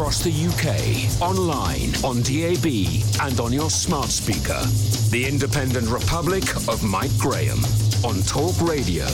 across the UK, online, on DAB, and on your smart speaker. The Independent Republic of Mike Graham on Talk Radio.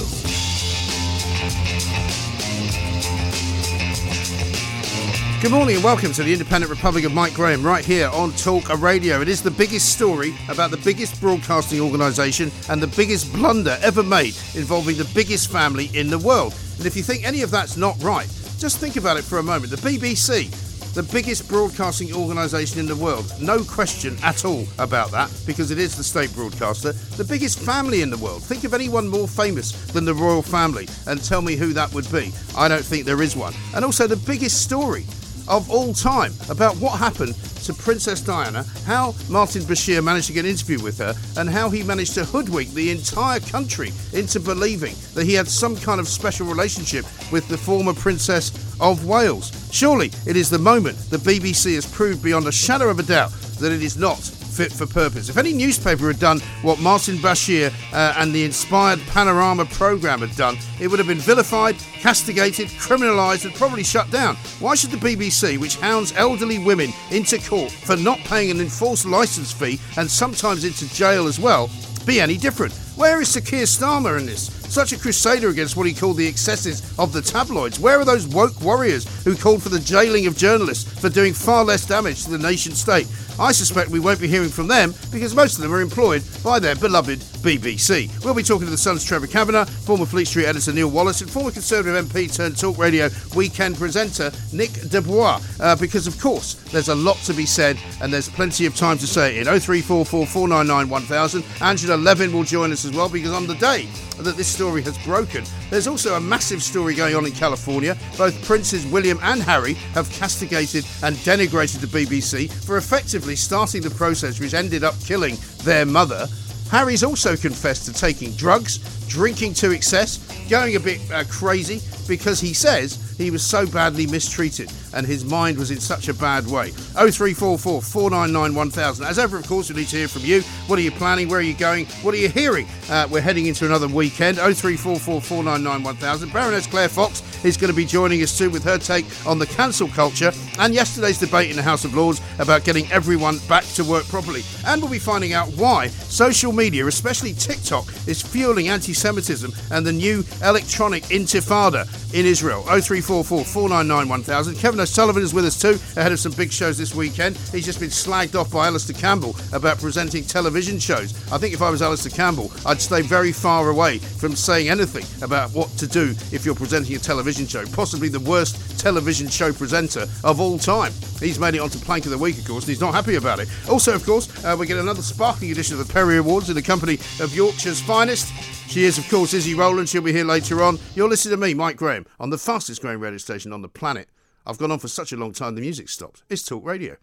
Good morning and welcome to the Independent Republic of Mike Graham right here on Talk Radio. It is the biggest story about the biggest broadcasting organisation and the biggest blunder ever made involving the biggest family in the world. And if you think any of that's not right, just think about it for a moment. The BBC, the biggest broadcasting organisation in the world, no question at all about that because it is the state broadcaster. The biggest family in the world. Think of anyone more famous than the royal family and tell me who that would be. I don't think there is one. And also the biggest story of all time about what happened to Princess Diana, how Martin Bashir managed to get an interview with her, and how he managed to hoodwink the entire country into believing that he had some kind of special relationship with the former Princess of Wales. Surely it is the moment the BBC has proved beyond a shadow of a doubt that it is not fit for purpose. If any newspaper had done what Martin Bashir uh, and the inspired Panorama programme had done, it would have been vilified, castigated, criminalised, and probably shut down. Why should the BBC, which hounds elderly women into court for not paying an enforced licence fee and sometimes into jail as well, be any different? Where is Sir Keir Starmer in this? Such a crusader against what he called the excesses of the tabloids. Where are those woke warriors who called for the jailing of journalists for doing far less damage to the nation state? I suspect we won't be hearing from them because most of them are employed by their beloved BBC. We'll be talking to the Sun's Trevor Kavanagh, former Fleet Street editor Neil Wallis, and former Conservative MP turned Talk Radio weekend presenter Nick de Bois, uh, because of course there's a lot to be said and there's plenty of time to say it in 0344 499 1000. Angela Levin will join us as well because on the day that this story has broken, there's also a massive story going on in California. Both Princes William and Harry have castigated and denigrated the BBC for effectively starting the process which ended up killing their mother. Harry's also confessed to taking drugs, drinking to excess, going a bit uh, crazy because he says he was so badly mistreated and his mind was in such a bad way. 0344 499 1000. As ever, of course, we need to hear from you. What are you planning? Where are you going? What are you hearing? Uh, we're heading into another weekend. 0344 499 1000. Baroness Claire Fox is going to be joining us soon with her take on the cancel culture and yesterday's debate in the House of Lords about getting everyone back to work properly. And we'll be finding out why social media, especially TikTok, is fueling anti Semitism and the new electronic intifada in Israel. 0344 499 1000. Kevin O'Sullivan is with us too, ahead of some big shows this weekend. He's just been slagged off by Alastair Campbell about presenting television shows. I think if I was Alastair Campbell, I'd stay very far away from saying anything about what to do if you're presenting a television show. Possibly the worst television show presenter of all time. He's made it onto Plank of the Week, of course, and he's not happy about it. Also, of course, uh, we get another sparkling edition of the Perrior Awards in the company of Yorkshire's finest. She is, of course, Izzy Rowland. She'll be here later on. You're listening to me, Mike Graham, on the fastest growing radio station on the planet. I've gone on for such a long time, the music stopped. It's Talk Radio.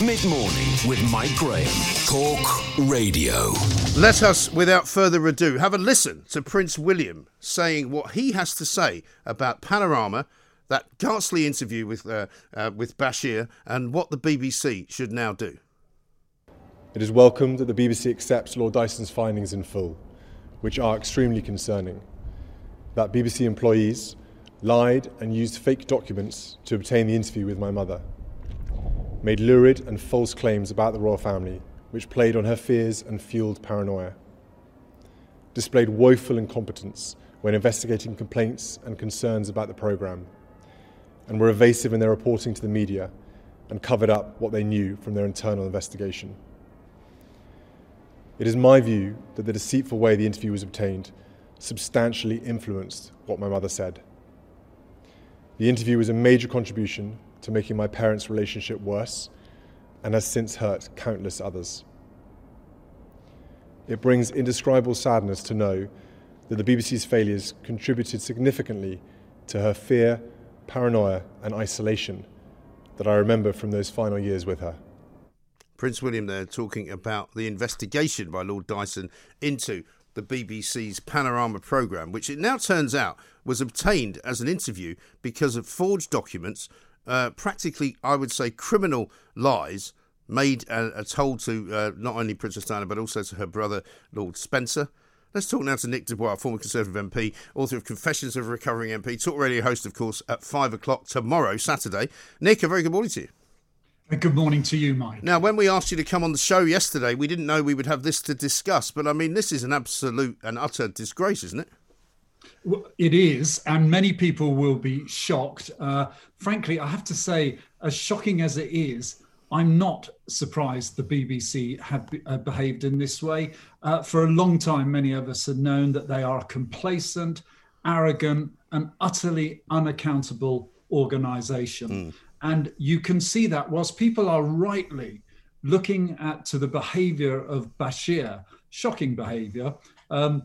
Mid morning with Mike Graham. Talk Radio. Let us, without further ado, have a listen to Prince William saying what he has to say about Panorama, that ghastly interview with, uh, uh, with Bashir, and what the BBC should now do. It is welcome that the BBC accepts Lord Dyson's findings in full, which are extremely concerning. That BBC employees lied and used fake documents to obtain the interview with my mother, made lurid and false claims about the royal family, which played on her fears and fueled paranoia, displayed woeful incompetence when investigating complaints and concerns about the programme, and were evasive in their reporting to the media and covered up what they knew from their internal investigation. It is my view that the deceitful way the interview was obtained substantially influenced what my mother said. The interview was a major contribution to making my parents' relationship worse and has since hurt countless others. It brings indescribable sadness to know that the BBC's failures contributed significantly to her fear, paranoia, and isolation that I remember from those final years with her. Prince William there talking about the investigation by Lord Dyson into the BBC's Panorama programme, which it now turns out was obtained as an interview because of forged documents, uh, practically, I would say, criminal lies made and uh, told to uh, not only Princess Diana but also to her brother, Lord Spencer. Let's talk now to Nick de Bois, former Conservative MP, author of Confessions of a Recovering MP, talk radio host, of course, at five o'clock tomorrow, Saturday. Nick, a very good morning to you. Good morning to you, Mike. Now, when we asked you to come on the show yesterday, we didn't know we would have this to discuss, but I mean, this is an absolute and utter disgrace, isn't it? Well, it is, and many people will be shocked. Uh, frankly, I have to say, as shocking as it is, I'm not surprised the BBC have be, uh, behaved in this way. Uh, for a long time, many of us have known that they are a complacent, arrogant, and utterly unaccountable organisation. Mm. And you can see that whilst people are rightly looking at to the behaviour of Bashir, shocking behaviour, um,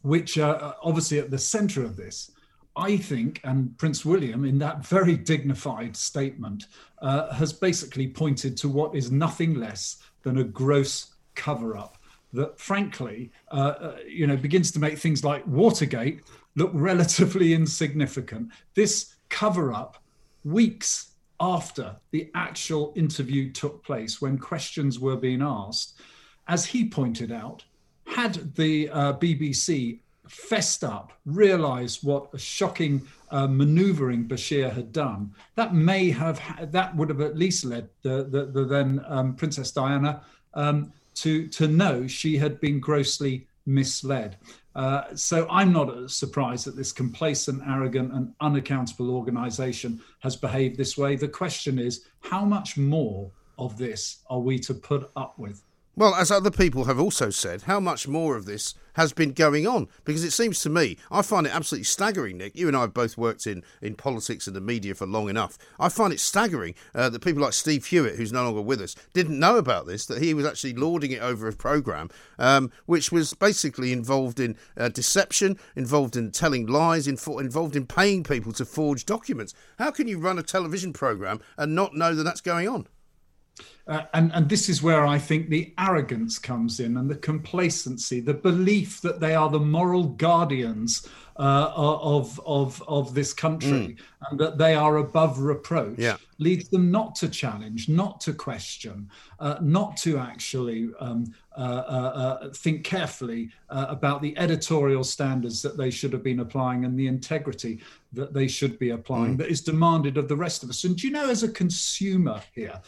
which uh, obviously at the centre of this. I think, and Prince William, in that very dignified statement, uh, has basically pointed to what is nothing less than a gross cover up that, frankly, uh, uh, you know, begins to make things like Watergate look relatively insignificant. This cover up, weeks after the actual interview took place, when questions were being asked, as he pointed out, had the uh, BBC fessed up, realised what a shocking uh, manoeuvring Bashir had done, that may have that would have at least led the the, the then um, Princess Diana um, to to know she had been grossly misled. Uh, so I'm not surprised that this complacent, arrogant, and unaccountable organisation has behaved this way. The question is, how much more of this are we to put up with? Well, as other people have also said, how much more of this has been going on? Because it seems to me, I find it absolutely staggering, Nick. You and I have both worked in, in politics and the media for long enough. I find it staggering uh, that people like Steve Hewlett, who's no longer with us, didn't know about this, that he was actually lording it over a programme um, which was basically involved in uh, deception, involved in telling lies, involved in paying people to forge documents. How can you run a television programme and not know that that's going on? Uh, and, and this is where I think the arrogance comes in and the complacency, the belief that they are the moral guardians uh, of, of, of this country mm. and that they are above reproach yeah. leads them not to challenge, not to question, uh, not to actually um, uh, uh, uh, think carefully about the editorial standards that they should have been applying and the integrity that they should be applying mm. that is demanded of the rest of us. And do you know, as a consumer here,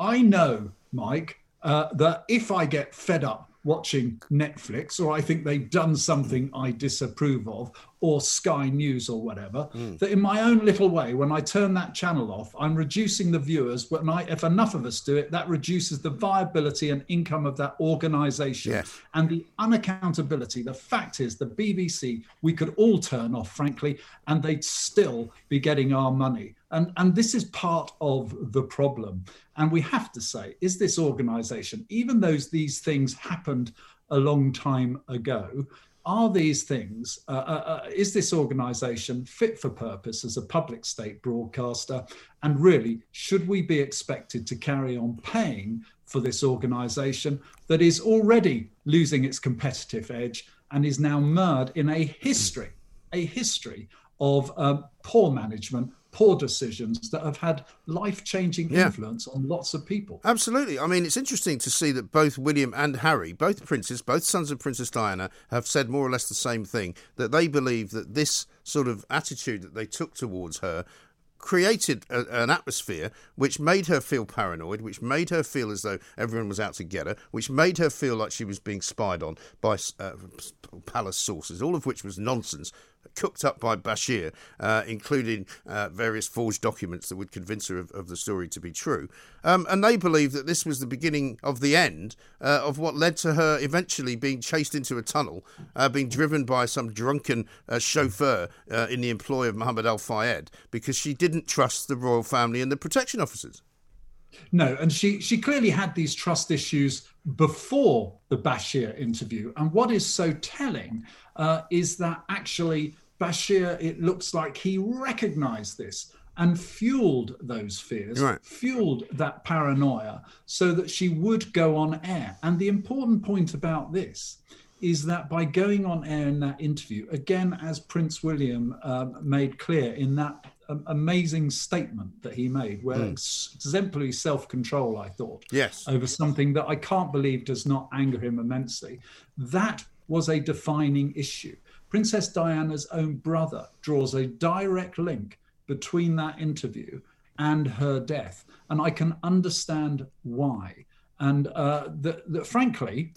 I know, Mike, uh, that if I get fed up watching Netflix or I think they've done something I disapprove of, or Sky News or whatever, mm. that in my own little way, when I turn that channel off, I'm reducing the viewers. When I, if enough of us do it, that reduces the viability and income of that organization yes. and the unaccountability. The fact is, the BBC, we could all turn off, frankly, and they'd still be getting our money. And, and this is part of the problem. And we have to say, is this organization, even though these things happened a long time ago, are these things, uh, uh, uh, is this organization fit for purpose as a public state broadcaster? And really, should we be expected to carry on paying for this organization that is already losing its competitive edge and is now mired in a history, a history of um, poor management, poor decisions that have had life changing yeah. influence on lots of people. Absolutely. I mean, it's interesting to see that both William and Harry, both princes, both sons of Princess Diana, have said more or less the same thing that they believe that this sort of attitude that they took towards her created a, an atmosphere which made her feel paranoid, which made her feel as though everyone was out to get her, which made her feel like she was being spied on by uh, palace sources, all of which was nonsense cooked up by Bashir, uh, including uh, various forged documents that would convince her of, of the story to be true. Um, and they believe that this was the beginning of the end uh, of what led to her eventually being chased into a tunnel, uh, being driven by some drunken uh, chauffeur uh, in the employ of Mohammed Al Fayed because she didn't trust the royal family and the protection officers. No, and she she clearly had these trust issues before the Bashir interview. And what is so telling uh, is that actually Bashir, it looks like he recognized this and fueled those fears, right. fueled that paranoia, so that she would go on air. And the important point about this is that by going on air in that interview, again, as Prince William um, made clear in that amazing statement that he made, where mm. exemplary self control, I thought, yes, over something that I can't believe does not anger him immensely. That was a defining issue. Princess Diana's own brother draws a direct link between that interview and her death. And I can understand why. And uh, the, frankly,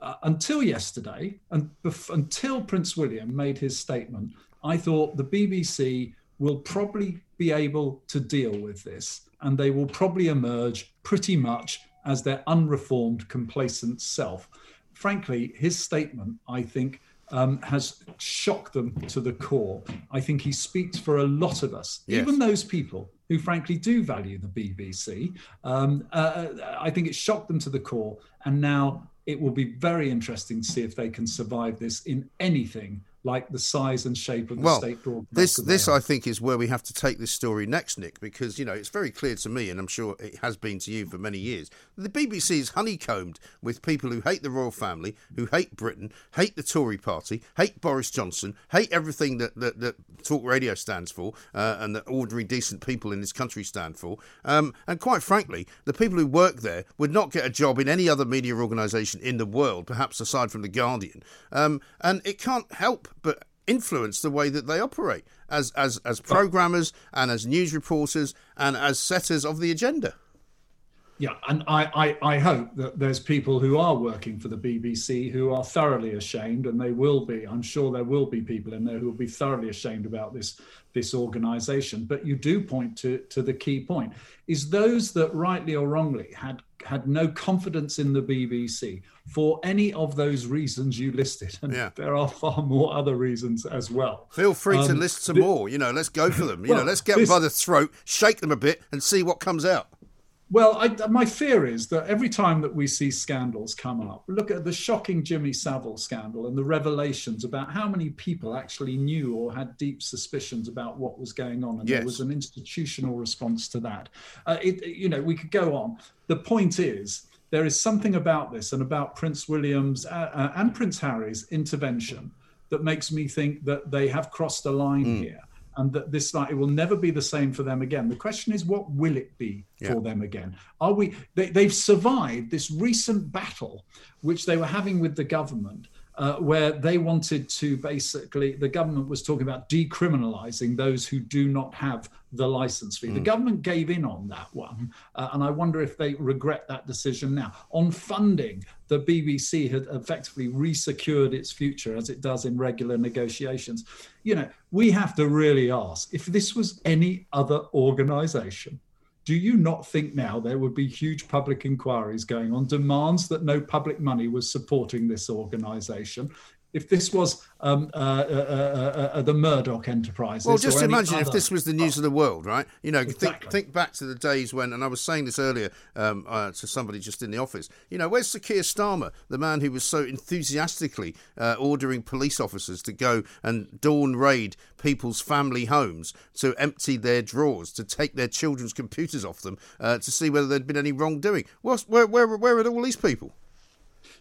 uh, until yesterday, and bef- until Prince William made his statement, I thought the BBC will probably be able to deal with this and they will probably emerge pretty much as their unreformed, complacent self. Frankly, his statement, I think, um, has shocked them to the core. I think he speaks for a lot of us, yes. even those people who frankly do value the BBC. Um, uh, I think it shocked them to the core. And now it will be very interesting to see if they can survive this in anything like the size and shape of the well, state broadcaster. This, this I think, is where we have to take this story next, Nick, because you know it's very clear to me, and I'm sure it has been to you for many years. The BBC is honeycombed with people who hate the royal family, who hate Britain, hate the Tory party, hate Boris Johnson, hate everything that that, that Talk Radio stands for, uh, and that ordinary decent people in this country stand for. Um, and quite frankly, the people who work there would not get a job in any other media organisation in the world, perhaps aside from the Guardian. Um, and it can't help but influence the way that they operate as as as programmers and as news reporters and as setters of the agenda. Yeah, and I, I, I, hope that there's people who are working for the BBC who are thoroughly ashamed, and they will be. I'm sure there will be people in there who will be thoroughly ashamed about this this organisation. But you do point to to the key point: is those that rightly or wrongly had had no confidence in the BBC for any of those reasons you listed. And yeah. there are far more other reasons as well. Feel free um, to list some more. You know, let's go for them. You well, know, let's get this, them by the throat, shake them a bit, and see what comes out. Well, I, my fear is that every time that we see scandals come up, look at the shocking Jimmy Savile scandal and the revelations about how many people actually knew or had deep suspicions about what was going on, and yes. there was an institutional response to that. Uh, it, you know, we could go on. The point is, there is something about this and about Prince William's uh, uh, and Prince Harry's intervention that makes me think that they have crossed a line mm. here and that this like it will never be the same for them again. The question is, what will it be yeah. for them again? Are we? They, they've survived this recent battle, which they were having with the government, uh, where they wanted to basically, the government was talking about decriminalizing those who do not have the license fee. Mm. The government gave in on that one, uh, and I wonder if they regret that decision now. On funding, the BBC had effectively resecured its future as it does in regular negotiations. You know, we have to really ask if this was any other organization do you not think now there would be huge public inquiries going on, demands that no public money was supporting this organization? If this was um, uh, uh, uh, the Murdoch enterprise. Well, just imagine other... if this was the news of the world, right? You know, exactly. think, think back to the days when, and I was saying this earlier um, to somebody just in the office. You know, where's Sir Keir Starmer, the man who was so enthusiastically ordering police officers to go and dawn raid people's family homes to empty their drawers, to take their children's computers off them, to see whether there'd been any wrongdoing? Where, where, where are all these people?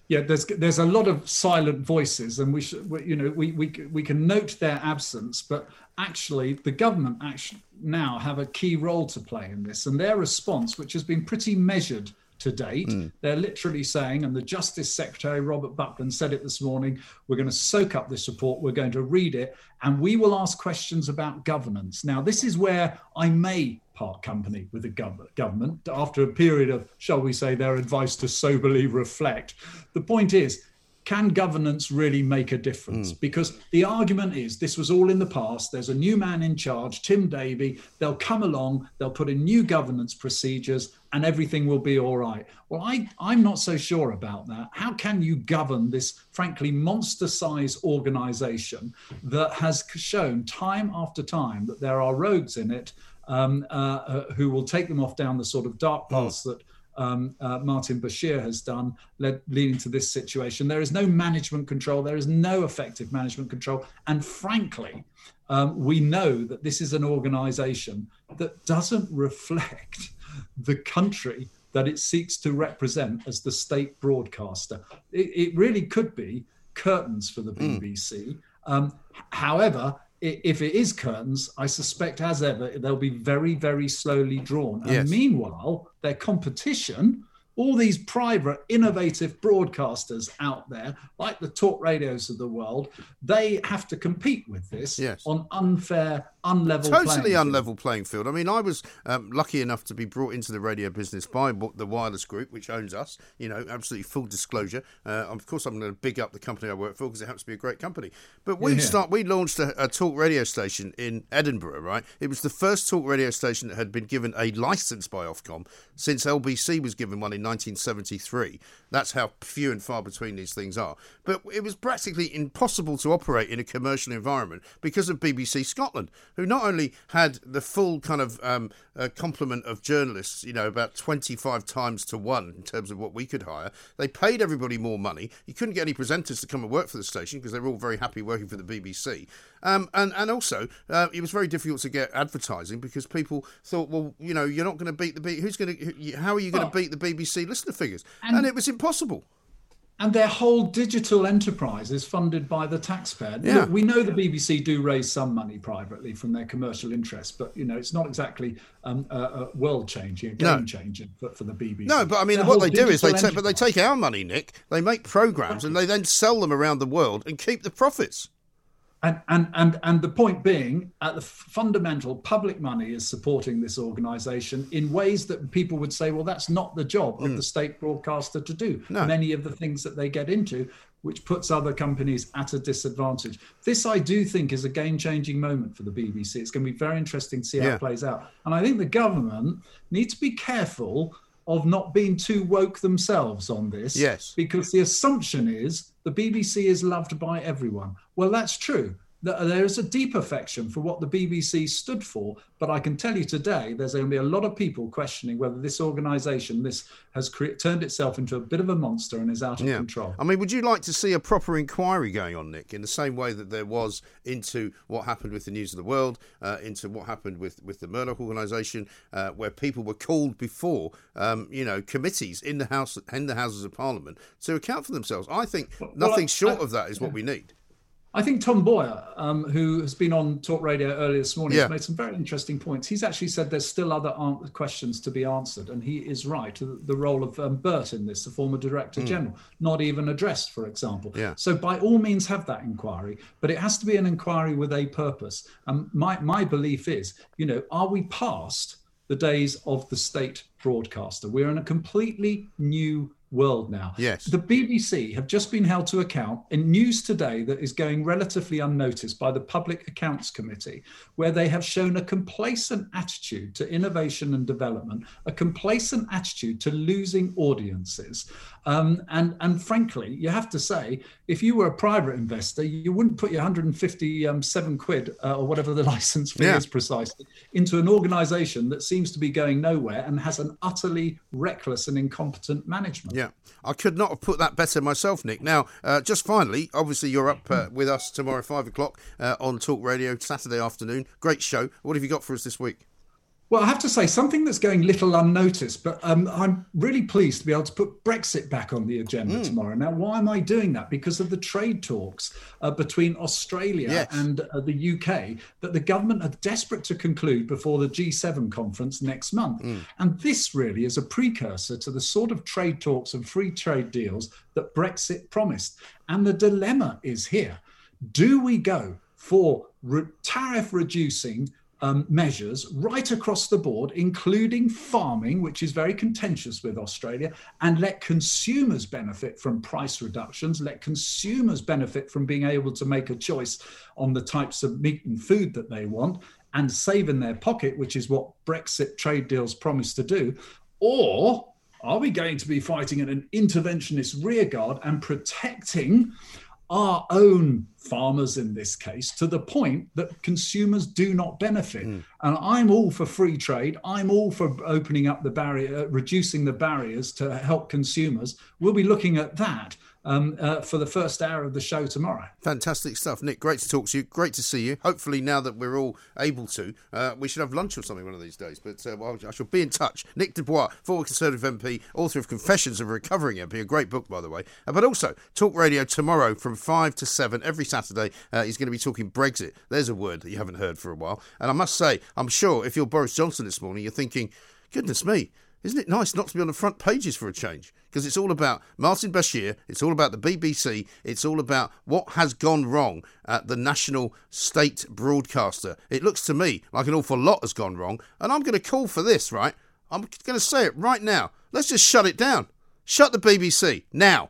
Yeah, there's there's a lot of silent voices, and we should, you know, we we we can note their absence, but actually, the government actually now have a key role to play in this, and their response, which has been pretty measured to date. Mm. They're literally saying, and the Justice Secretary Robert Buckland said it this morning we're going to soak up this report, we're going to read it, and we will ask questions about governance. Now, this is where I may part company with the gov- government after a period of, shall we say, their advice to soberly reflect. The point is, can governance really make a difference? Mm. Because the argument is this was all in the past. There's a new man in charge, Tim Davie. They'll come along, they'll put in new governance procedures, and everything will be all right. Well, I, I'm not so sure about that. How can you govern this, frankly, monster sized organization that has shown time after time that there are rogues in it um, uh, uh, who will take them off down the sort of dark hmm. paths that um, uh, Martin Bashir has done, led, leading to this situation. There is no management control. There is no effective management control. And frankly, um, we know that this is an organization that doesn't reflect the country that it seeks to represent as the state broadcaster. It, it really could be curtains for the BBC. Mm. Um, however, if it is curtains, I suspect, as ever, they'll be very, very slowly drawn. And yes. meanwhile, their competition, all these private, innovative broadcasters out there, like the talk radios of the world, they have to compete with this yes. on unfair, unlevel, totally unlevel playing field. I mean, I was um, lucky enough to be brought into the radio business by the Wireless Group, which owns us. You know, absolutely full disclosure. Uh, of course, I'm going to big up the company I work for because it happens to be a great company. But we yeah. start we launched a, a talk radio station in Edinburgh. Right, it was the first talk radio station that had been given a license by Ofcom since LBC was given one in 1973. That's how few and far between these things are. But it was practically impossible to operate in a commercial environment because of BBC Scotland, who not only had the full kind of um, uh, complement of journalists, you know, about 25 times to one in terms of what we could hire, they paid everybody more money. You couldn't get any presenters to come and work for the station because they were all very happy working for the BBC. Um, and, and also, uh, it was very difficult to get advertising because people thought, well, you know, you're not going to beat the B. Who's going to? How are you going to beat the BBC listener figures? And, and it was impossible and their whole digital enterprise is funded by the taxpayer. Yeah. Look, we know the BBC do raise some money privately from their commercial interests, but you know it's not exactly um, uh, world changing, game no. changing for, for, the BBC. No, but I mean, their what they do is they take, but they take our money, Nick. They make programs and they then sell them around the world and keep the profits. And, and, and, and the point being, at the fundamental, public money is supporting this organization in ways that people would say, well, that's not the job of mm. the state broadcaster to do. No. Many of the things that they get into, which puts other companies at a disadvantage. This, I do think, is a game changing moment for the BBC. It's going to be very interesting to see how yeah. it plays out. And I think the government needs to be careful of not being too woke themselves on this. Yes. Because the assumption is the BBC is loved by everyone. Well, that's true there is a deep affection for what the BBC stood for, but I can tell you today there's going to be a lot of people questioning whether this organisation, this has cre- turned itself into a bit of a monster and is out of yeah. control. I mean, would you like to see a proper inquiry going on, Nick, in the same way that there was into what happened with the News of the World, uh, into what happened with, with the Murdoch organisation, uh, where people were called before, um, you know, committees in the House in the Houses of Parliament to account for themselves? I think well, nothing I, short I, of that is yeah. what we need. I think Tom Bower, um, who has been on Talk Radio earlier this morning, yeah. has made some very interesting points. He's actually said there's still other questions to be answered, and he is right. The role of um, Birt in this, the former Director mm. General, not even addressed, for example. Yeah. So by all means, have that inquiry, but it has to be an inquiry with a purpose. And my my belief is, you know, are we past the days of the state broadcaster? We're in a completely new world now. Yes. The BBC have just been held to account in news today that is going relatively unnoticed by the Public Accounts Committee, where they have shown a complacent attitude to innovation and development, a complacent attitude to losing audiences. Um, and, and frankly, you have to say, if you were a private investor, you wouldn't put your 157 um, quid uh, or whatever the license fee yeah. is precisely into an organization that seems to be going nowhere and has an utterly reckless and incompetent management. Yeah, I could not have put that better myself, Nick. Now, uh, just finally, obviously, you're up uh, with us tomorrow, five o'clock uh, on Talk Radio, Saturday afternoon. Great show. What have you got for us this week? Well, I have to say something that's going little unnoticed, but um, I'm really pleased to be able to put Brexit back on the agenda mm. tomorrow. Now, why am I doing that? Because of the trade talks uh, between Australia yes. and uh, the UK that the government are desperate to conclude before the G7 conference next month. Mm. And this really is a precursor to the sort of trade talks and free trade deals that Brexit promised. And the dilemma is here do we go for re- tariff reducing? Um, measures right across the board, including farming, which is very contentious with Australia, and let consumers benefit from price reductions, let consumers benefit from being able to make a choice on the types of meat and food that they want and save in their pocket, which is what Brexit trade deals promise to do. Or are we going to be fighting in an interventionist rearguard and protecting? Our own farmers in this case to the point that consumers do not benefit. Mm. And I'm all for free trade. I'm all for opening up the barrier, reducing the barriers to help consumers. We'll be looking at that um, uh, for the first hour of the show tomorrow. Fantastic stuff, Nick. Great to talk to you. Great to see you. Hopefully, now that we're all able to, uh, we should have lunch or something one of these days. But uh, well, I shall be in touch. Nick de Bois, former Conservative MP, author of Confessions of a Recovering MP, a great book, by the way. Uh, but also, Talk Radio tomorrow from 5 to 7 every Saturday. Uh, he's going to be talking Brexit. There's a word that you haven't heard for a while. And I must say, I'm sure if you're Boris Johnson this morning, you're thinking, Goodness me. Isn't it nice not to be on the front pages for a change? Because it's all about Martin Bashir, it's all about the BBC, it's all about what has gone wrong at the national state broadcaster. It looks to me like an awful lot has gone wrong, and I'm going to call for this, right? I'm going to say it right now. Let's just shut it down. Shut the BBC now.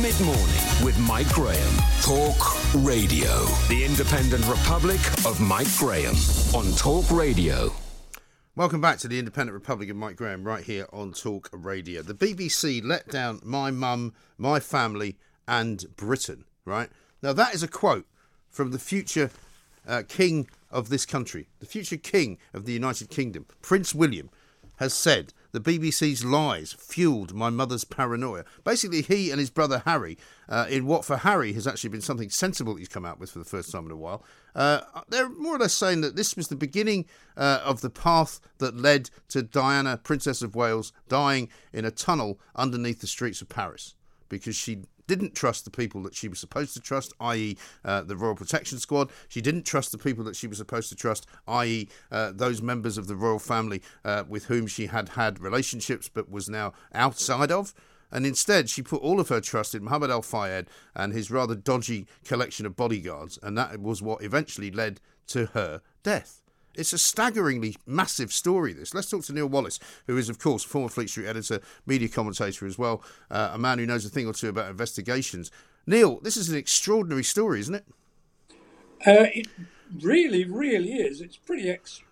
Mid morning with Mike Graham. Talk Radio. The Independent Republic of Mike Graham on Talk Radio. Welcome back to the Independent Republic of Mike Graham right here on Talk Radio. The BBC let down my mum, my family, and Britain, right? Now, that is a quote from the future uh, king of this country, the future king of the United Kingdom, Prince William, has said the BBC's lies fueled my mother's paranoia. Basically, he and his brother Harry, uh, in what for Harry has actually been something sensible he's come out with for the first time in a while, uh, they're more or less saying that this was the beginning uh, of the path that led to Diana, Princess of Wales, dying in a tunnel underneath the streets of Paris because she didn't trust the people that she was supposed to trust, i.e., uh, the Royal Protection Squad. She didn't trust the people that she was supposed to trust, i.e., uh, those members of the royal family uh, with whom she had had relationships but was now outside of. And instead, she put all of her trust in Mohammed Al Fayed and his rather dodgy collection of bodyguards, and that was what eventually led to her death. It's a staggeringly massive story, this. Let's talk to Neil Wallis, who is, of course, former Fleet Street editor, media commentator as well, uh, a man who knows a thing or two about investigations. Neil, this is an extraordinary story, isn't it? Uh, it really, really is. It's pretty ex-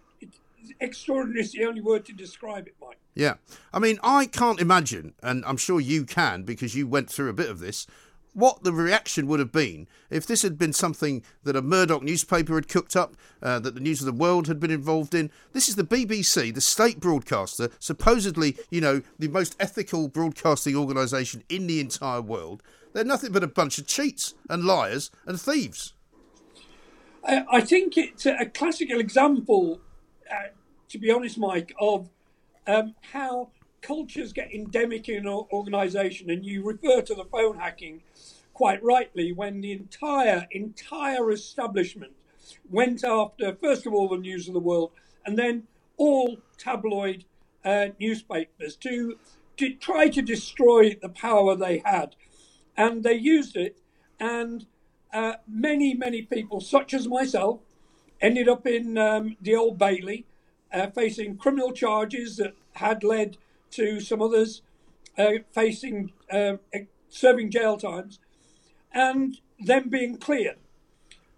extraordinary. Is the only word to describe it, Mike. Yeah. I mean, I can't imagine, and I'm sure you can because you went through a bit of this, what the reaction would have been if this had been something that a Murdoch newspaper had cooked up, uh, that the News of the World had been involved in. This is the BBC, the state broadcaster, supposedly, you know, the most ethical broadcasting organisation in the entire world. They're nothing but a bunch of cheats and liars and thieves. I think it's a classical example, uh, to be honest, Mike, of um, how cultures get endemic in an organisation, and you refer to the phone hacking quite rightly when the entire entire establishment went after first of all the news of the world and then all tabloid uh, newspapers to, to try to destroy the power they had. And they used it and uh, many many people such as myself ended up in um, the old bailey uh, facing criminal charges that had led to some others uh, facing uh, serving jail times and them being clear.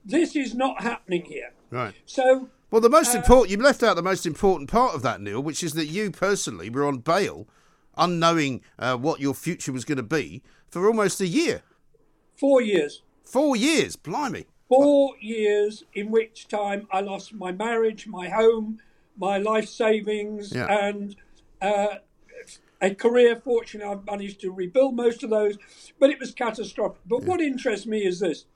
This is not happening here. Right. So. Well, the most uh, important, you left out the most important part of that, Neil, which is that you personally were on bail, unknowing uh, what your future was going to be, for almost a year. Four years. Four years, blimey. Four years in which time I lost my marriage, my home, my life savings, yeah. and uh, a career. fortune. I've managed to rebuild most of those, but it was catastrophic. But yeah. what interests me is this: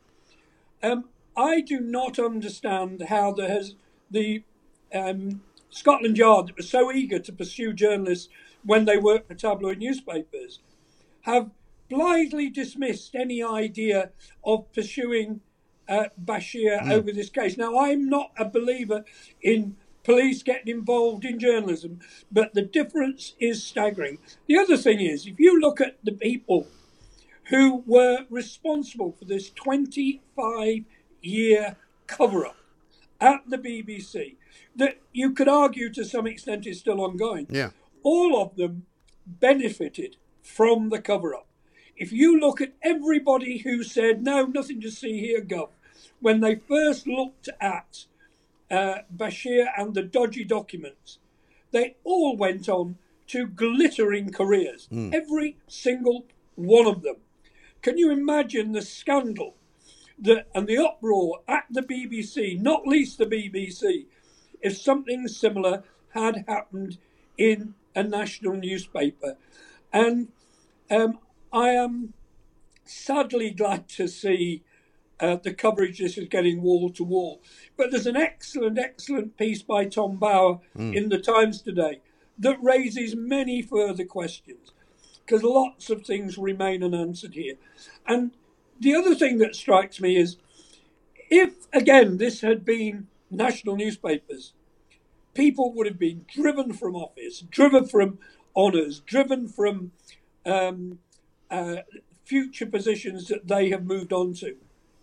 um, I do not understand how there has the um, Scotland Yard that was so eager to pursue journalists when they worked for tabloid newspapers have blithely dismissed any idea of pursuing uh, Bashir mm. over this case. Now, I'm not a believer in police getting involved in journalism, but the difference is staggering. The other thing is, if you look at the people who were responsible for this 25 year cover up at the BBC, that you could argue to some extent is still ongoing. Yeah. All of them benefited from the cover up. If you look at everybody who said, no, nothing to see here, Gov, when they first looked at uh, Bashir and the dodgy documents, they all went on to glittering careers. Mm. Every single one of them. Can you imagine the scandal that and the uproar at the BBC, not least the BBC, if something similar had happened in a national newspaper? And um, I am sadly glad to see uh, the coverage this is getting wall to wall. But there's an excellent, excellent piece by Tom Bower mm. in the Times today that raises many further questions because lots of things remain unanswered here. And the other thing that strikes me is if, again, this had been national newspapers, people would have been driven from office, driven from honours, driven from um, uh, future positions that they have moved on to.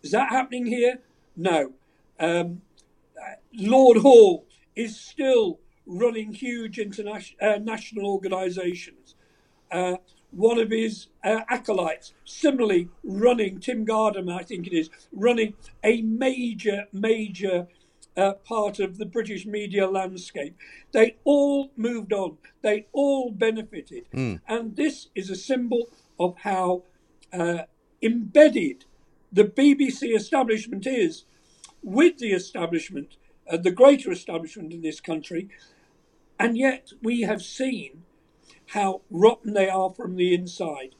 Is that happening here? No. Um, Lord Hall is still running huge international uh, national organisations. Uh, one of his uh, acolytes, similarly running Tim Gardam, I think it is, running a major, major uh, part of the British media landscape. They all moved on. They all benefited, mm. and this is a symbol of how uh, embedded the BBC establishment is with the establishment, uh, the greater establishment in this country, and yet we have seen how rotten they are from the inside.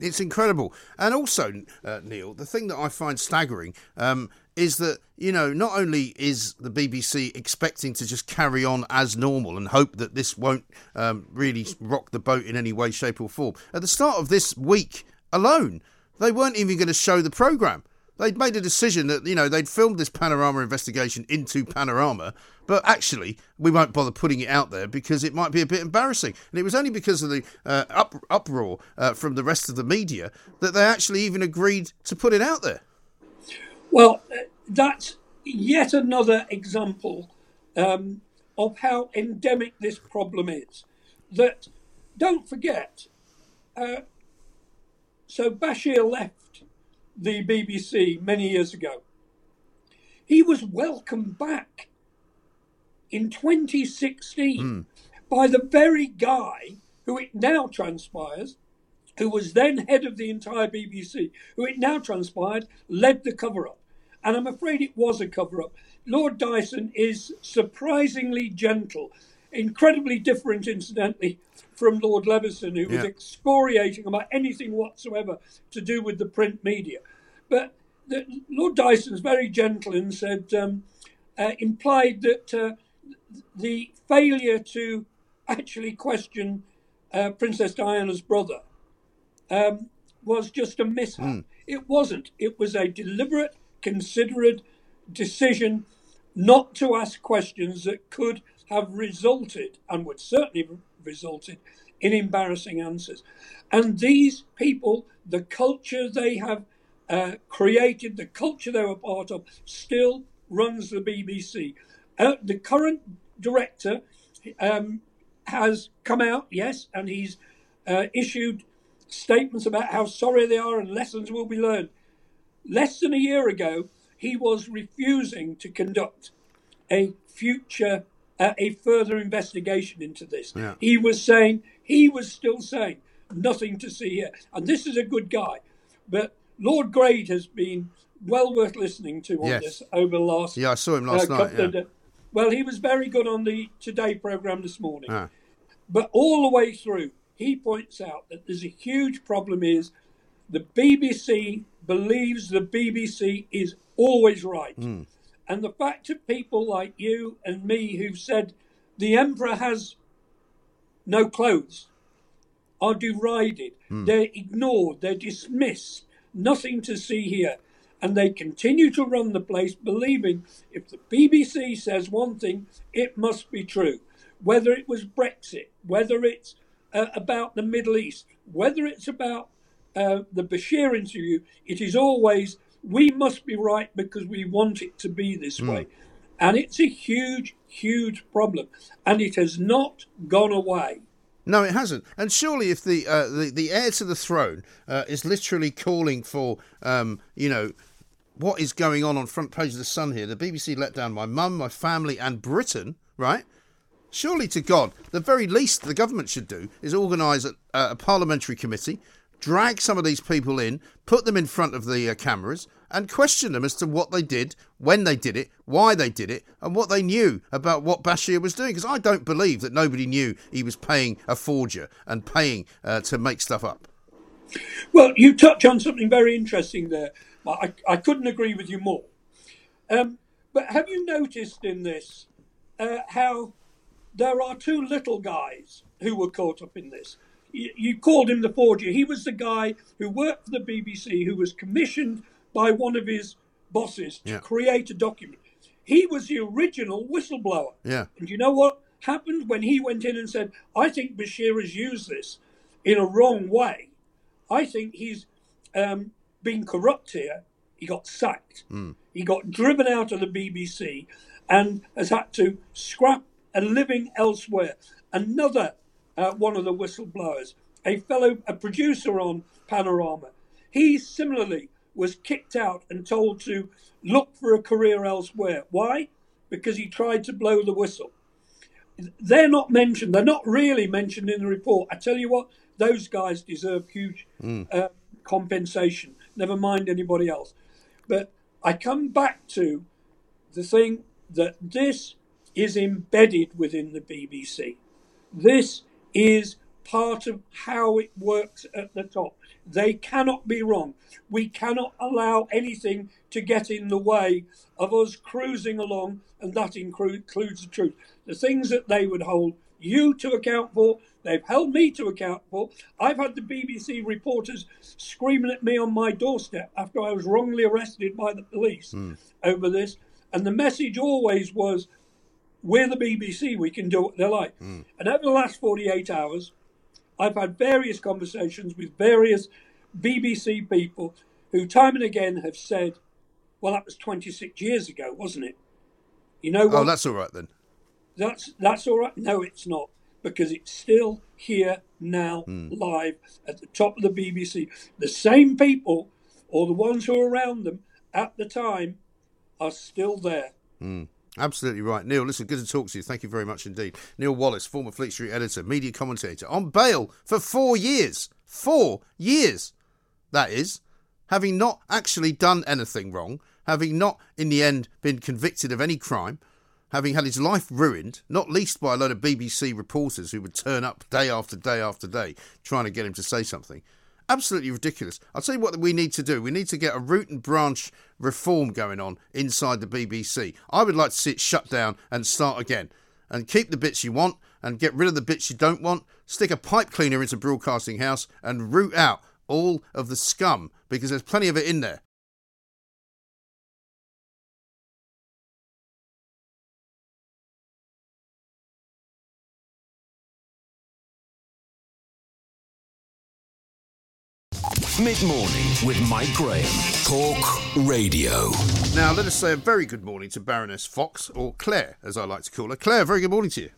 It's incredible. And also, uh, Neil, the thing that I find staggering um, is that, you know, not only is the BBC expecting to just carry on as normal and hope that this won't um, really rock the boat in any way, shape, or form, at the start of this week alone, they weren't even going to show the programme. They'd made a decision that, you know, they'd filmed this Panorama investigation into Panorama, but actually, we won't bother putting it out there because it might be a bit embarrassing. And it was only because of the uh, up, uproar uh, from the rest of the media that they actually even agreed to put it out there. Well, uh, that's yet another example um, of how endemic this problem is. That, don't forget, uh, so Bashir left the BBC many years ago. He was welcomed back in 2016 mm. by the very guy who it now transpires, who was then head of the entire BBC, who it now transpired led the cover up. And I'm afraid it was a cover up. Lord Dyson is surprisingly gentle, incredibly different, incidentally, from Lord Leveson, who yeah. was excoriating about anything whatsoever to do with the print media. But the, Lord Dyson's very gentle and said, um, uh, implied that uh, the failure to actually question uh, Princess Diana's brother um, was just a mishap. Mm. It wasn't. It was a deliberate, considerate decision not to ask questions that could have resulted and would certainly have resulted in embarrassing answers. And these people, the culture they have uh, created, the culture they were part of, still runs the BBC. Uh, the current director um, has come out, yes, and he's uh, issued statements about how sorry they are and lessons will be learned. Less than a year ago, he was refusing to conduct a future, uh, a further investigation into this. Yeah. He was saying, he was still saying, nothing to see here. And this is a good guy. But Lord Grade has been well worth listening to on yes. this over the last. Yeah, I saw him last uh, night. Yeah. well, he was very good on the Today program this morning. Ah. But all the way through, he points out that there's a huge problem is the BBC believes the BBC is always right. Mm. And the fact of people like you and me who've said the emperor has no clothes are derided, mm. they're ignored, they're dismissed, nothing to see here. And they continue to run the place believing if the BBC says one thing, it must be true. Whether it was Brexit, whether it's uh, about the Middle East, whether it's about uh, the Bashir interview, it is always we must be right because we want it to be this mm. way. And it's a huge, huge problem. And it has not gone away. No, it hasn't. And surely, if the uh, the, the heir to the throne uh, is literally calling for, um, you know, what is going on on front page of the Sun here? The BBC let down my mum, my family, and Britain. Right? Surely to God, the very least the government should do is organise a, a parliamentary committee, drag some of these people in, put them in front of the uh, cameras, and question them as to what they did, when they did it, why they did it, and what they knew about what Bashir was doing. Because I don't believe that nobody knew he was paying a forger and paying uh, to make stuff up. Well, you touch on something very interesting there. I, I couldn't agree with you more. Um, but have you noticed in this uh, how there are two little guys who were caught up in this? You, called him the forger. He was the guy who worked for the BBC, who was commissioned by one of his bosses to yeah. create a document. He was the original whistleblower. Yeah. And you know what happened when he went in and said, I think Bashir has used this in a wrong way. I think he's um, been corrupt here. He got sacked. He got driven out of the BBC and has had to scrap a living elsewhere. Another uh, one of the whistleblowers, a fellow, a producer on Panorama, he similarly was kicked out and told to look for a career elsewhere. Why? Because he tried to blow the whistle. They're not mentioned. They're not really mentioned in the report. I tell you what, those guys deserve huge uh, compensation. Never mind anybody else. But I come back to the thing that this is embedded within the BBC. This is part of how it works at the top. They cannot be wrong. We cannot allow anything to get in the way of us cruising along, and that includes the truth. The things that they would hold you to account for, they've held me to account for. I've had the BBC reporters screaming at me on my doorstep after I was wrongly arrested by the police hmm. over this. And the message always was, we're the BBC, we can do what they like. Hmm. And over the last 48 hours, I've had various conversations with various BBC people who, time and again, have said, well, that was 26 years ago, wasn't it? You know oh, what? Oh, that's all right then. That's that's all right. No, it's not because it's still here now, hmm. live at the top of the BBC. The same people, or the ones who are around them at the time, are still there. Hmm. Absolutely right. Neil, listen, good to talk to you. Thank you very much indeed. Neil Wallis, former Fleet Street editor, media commentator, on bail for four years. Four years, that is. Having not actually done anything wrong, having not, in the end, been convicted of any crime, having had his life ruined, not least by a load of BBC reporters who would turn up day after day after day trying to get him to say something. Absolutely ridiculous. I'll tell you what we need to do. We need to get a root and branch reform going on inside the BBC. I would like to see it shut down and start again. And keep the bits you want and get rid of the bits you don't want. Stick a pipe cleaner into Broadcasting House and root out all of the scum because there's plenty of it in there. Mid morning with Mike Graham. Talk Radio. Now, let us say a very good morning to Baroness Fox, or Claire, as I like to call her. Claire, very good morning to you.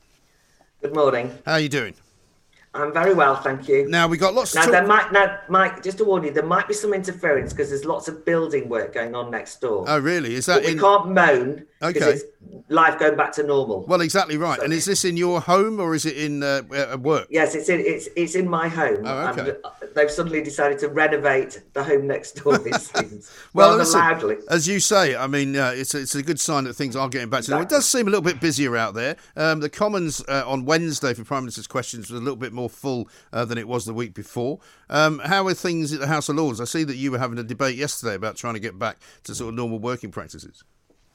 Good morning. How are you doing? I'm very well, thank you. Now, we got lots Now, talk there might, now, Mike, just to warn you, there might be some interference because there's lots of building work going on next door. Oh, really? Is that but we can't moan because Okay. it's life going back to normal. Well, exactly right. And is this in your home or is it in uh, work? yes, it's in it's it's in my home. Oh, okay. And uh, they've suddenly decided to renovate the home next door. It seems Well, loudly. as you say, I mean, uh, it's a, it's a good sign that things are getting back to normal. It does seem a little bit busier out there. Um, the Commons uh, on Wednesday for Prime Minister's questions was a little bit more full uh, than it was the week before. Um, how are things at the House of Lords? I see that you were having a debate yesterday about trying to get back to sort of normal working practices.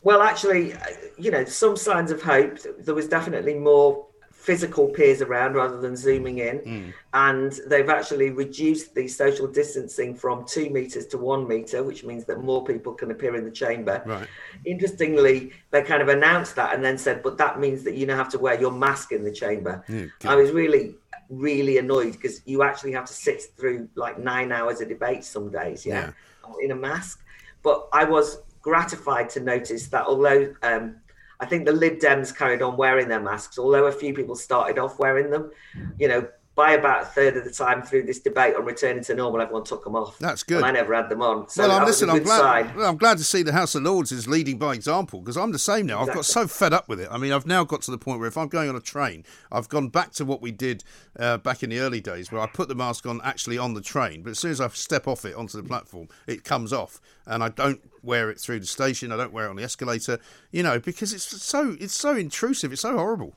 Well, actually, you know, some signs of hope. There was definitely more physical peers around rather than zooming in, Hmm. and they've actually reduced the social distancing from two meters to one meter, which means that more people can appear in the chamber. Right. Interestingly, they kind of announced that and then said, "But that means that you now have to wear your mask in the chamber." Yeah, I was really, really annoyed because you actually have to sit through like nine hours of debate some days, yeah, in a mask. But I was gratified to notice that although um, I think the Lib Dems carried on wearing their masks, although a few people started off wearing them, you know, by about a third of the time through this debate on returning to normal, everyone took them off. That's good. And I never had them on. So well, I'm listen. I'm glad. sign. Well, I'm glad to see the House of Lords is leading by example because I'm the same now. I've got so fed up with it. I mean, I've now got to the point where if I'm going on a train, I've gone back to what we did uh, back in the early days, where I put the mask on actually on the train, but as soon as I step off it onto the platform, it comes off, and I don't wear it through the station. I don't wear it on the escalator. You know, because it's so it's so intrusive. It's so horrible.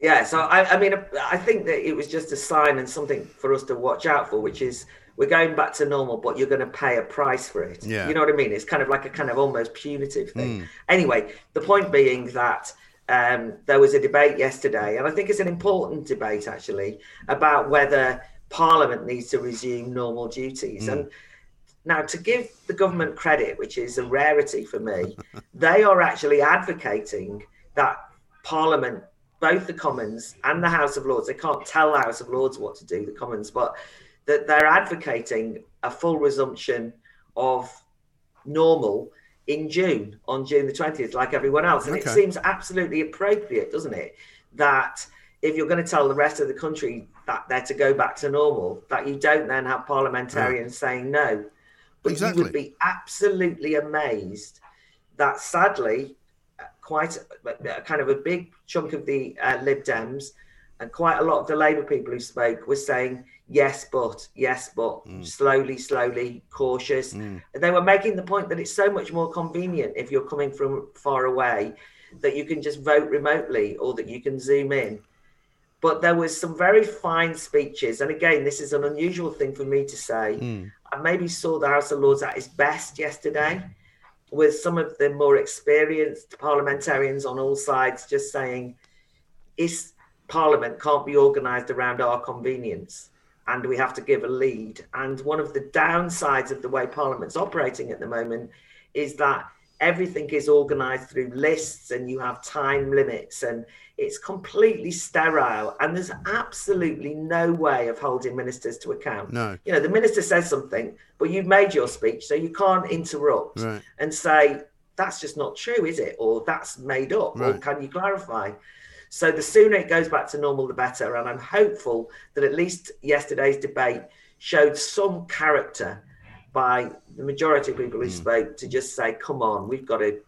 Yeah, so I, I mean, I think that it was just a sign and something for us to watch out for, which is we're going back to normal, but you're going to pay a price for it. Yeah. You know what I mean? It's kind of like a kind of almost punitive thing. Anyway, the point being that um, there was a debate yesterday, and I think it's an important debate actually about whether Parliament needs to resume normal duties. And Now, to give the government credit, which is a rarity for me, they are actually advocating that Parliament, both the Commons and the House of Lords, they can't tell the House of Lords what to do, the Commons, but that they're advocating a full resumption of normal in June, on June the 20th, like everyone else. And okay. it seems absolutely appropriate, doesn't it? That if you're going to tell the rest of the country that they're to go back to normal, that you don't then have parliamentarians yeah. saying no. But exactly. you would be absolutely amazed that sadly, quite a, kind of a big chunk of the uh, Lib Dems and quite a lot of the Labour people who spoke were saying yes, but yes, but mm. slowly, slowly, cautious. Mm. They were making the point that it's so much more convenient if you're coming from far away that you can just vote remotely or that you can zoom in. But there was some very fine speeches, and again, this is an unusual thing for me to say. Mm. I maybe saw the House of Lords at its best yesterday, with some of the more experienced parliamentarians on all sides just saying, this Parliament can't be organised around our convenience." and we have to give a lead. And one of the downsides of the way Parliament's operating at the moment is that everything is organized through lists and you have time limits and it's completely sterile and there's absolutely no way of holding ministers to account. No. You know, the minister says something, but you've made your speech, so you can't interrupt right. and say, that's just not true, is it? Or that's made up, right. or can you clarify? So the sooner it goes back to normal, the better. And I'm hopeful that at least yesterday's debate showed some character by the majority of people who mm. spoke to just say, come on, we've got to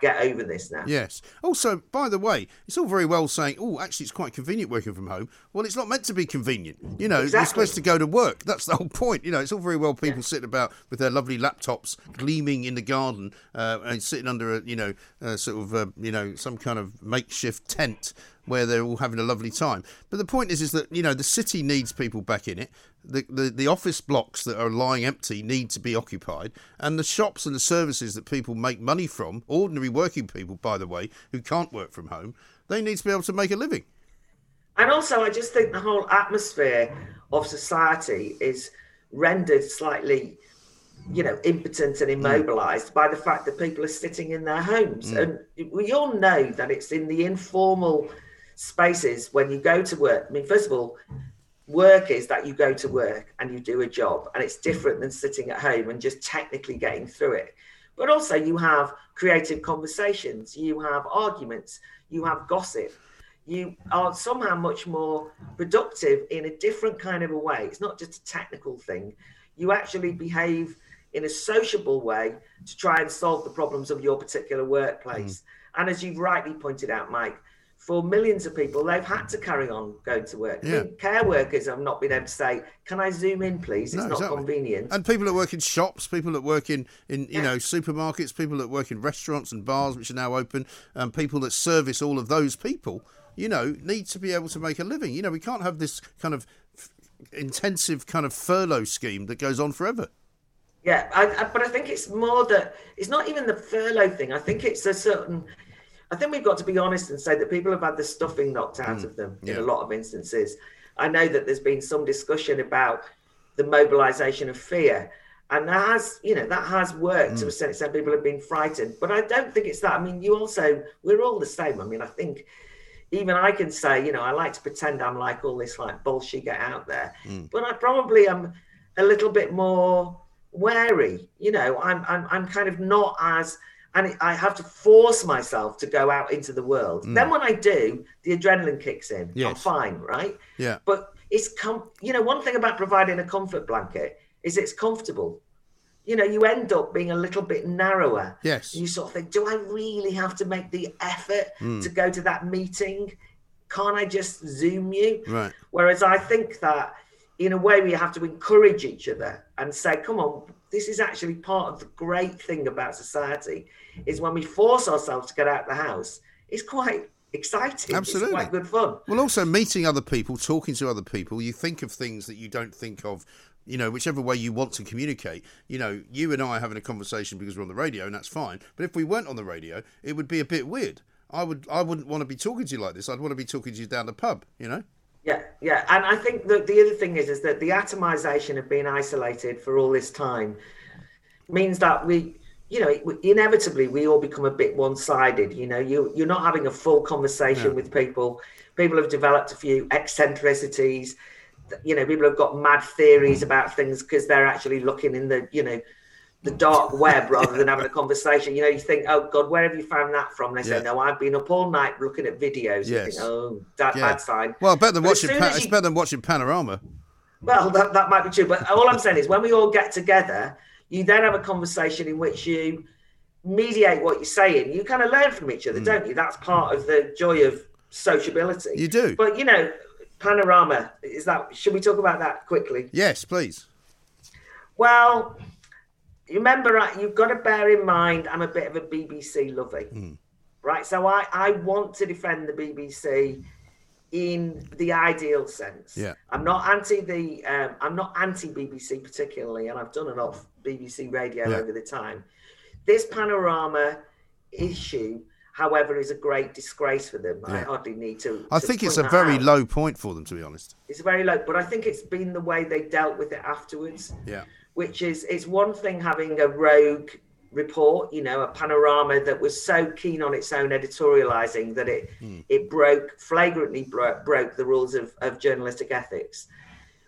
get over this now. Yes. Also, by the way, it's all very well saying, oh, actually, it's quite convenient working from home. Well, it's not meant to be convenient. You know, exactly. you're supposed to go to work. That's the whole point. You know, it's all very well people yeah. sitting about with their lovely laptops gleaming in the garden uh, and sitting under a, you know, sort of, uh, you know, some kind of makeshift tent where they're all having a lovely time. But the point is, is that you know the city needs people back in it. The, the the office blocks that are lying empty need to be occupied, and the shops and the services that people make money from, ordinary working people, by the way, who can't work from home, they need to be able to make a living. And also, I just think the whole atmosphere of society is rendered slightly you know, impotent and mm. immobilized mm. by the fact that people are sitting in their homes. Mm. And we all know that it's in the informal spaces when you go to work. I mean, first of all, work is that you go to work and you do a job, and it's different than sitting at home and just technically getting through it. But also, you have creative conversations, you have arguments, you have gossip. You are somehow much more productive in a different kind of a way. It's not just a technical thing. You actually behave in a sociable way to try and solve the problems of your particular workplace. Mm. And as you've rightly pointed out, Mike, for millions of people, they've had to carry on going to work. Yeah. care workers have not been able to say, "Can I zoom in, please?" It's no, not exactly. convenient. And people that work in shops, people that work in in you yeah. know supermarkets, people that work in restaurants and bars, which are now open, and people that service all of those people, you know, need to be able to make a living. You know, we can't have this kind of intensive kind of furlough scheme that goes on forever. Yeah, I, I, but I think it's more that it's not even the furlough thing. I think it's a certain I think we've got to be honest and say that people have had the stuffing knocked out mm, of them yeah. in a lot of instances. I know that there's been some discussion about the mobilization of fear. And that has, you know, that has worked mm. to a certain extent. People have been frightened, but I don't think it's that. I mean, you also, we're all the same. I mean, I think even I can say, you know, I like to pretend I'm like all this like bullshit out there, mm. but I probably am a little bit more wary. You know, I'm, I'm, I'm kind of not as and I have to force myself to go out into the world. Mm. Then when I do, the adrenaline kicks in. Yes. I'm fine, right? Yeah. But it's com- you know one thing about providing a comfort blanket is it's comfortable. You know, you end up being a little bit narrower. Yes. You sort of think, do I really have to make the effort mm. to go to that meeting? Can't I just zoom you? Right. Whereas I think that in a way we have to encourage each other and say, come on, this is actually part of the great thing about society is when we force ourselves to get out of the house, it's quite exciting. Absolutely. It's quite good fun. Well, also meeting other people, talking to other people, you think of things that you don't think of. You know, whichever way you want to communicate. You know, you and I are having a conversation because we're on the radio, and that's fine. But if we weren't on the radio, it would be a bit weird. I would, I wouldn't want to be talking to you like this. I'd want to be talking to you down the pub. You know. Yeah, yeah, and I think that the other thing is is that the atomization of being isolated for all this time means that we, you know, inevitably we all become a bit one-sided. You know, you you're not having a full conversation with people. People have developed a few eccentricities. You know, people have got mad theories mm. about things because they're actually looking in the, you know, the dark web rather than having a conversation. You know, you think, oh God, where have you found that from? They say, no, I've been up all night looking at videos. Yes. Think, oh, that yeah. bad sign. Well, better than watching. Pa- you... It's better than watching Panorama. Well, that, that might be true, but all I'm saying is, when we all get together, you then have a conversation in which you mediate what you're saying. You kind of learn from each other, mm. don't you? That's part of the joy of sociability. You do. But you know, panorama is that. Should we talk about that quickly? Yes, please. Well, remember, you've got to bear in mind, I'm a bit of a BBC lovey, mm. right? So I, I want to defend the BBC in the ideal sense. Yeah. I'm not anti the, um, I'm not anti BBC particularly, and I've done enough BBC radio yeah. over the time. This panorama issue, however, is a great disgrace for them. Yeah. I hardly need to. I to think it's a very out. low point for them, to be honest. It's very low, but I think it's been the way they dealt with it afterwards. Yeah which is it's one thing having a rogue report, you know, a panorama that was so keen on its own editorializing that it mm. it broke flagrantly bro- broke the rules of, of journalistic ethics.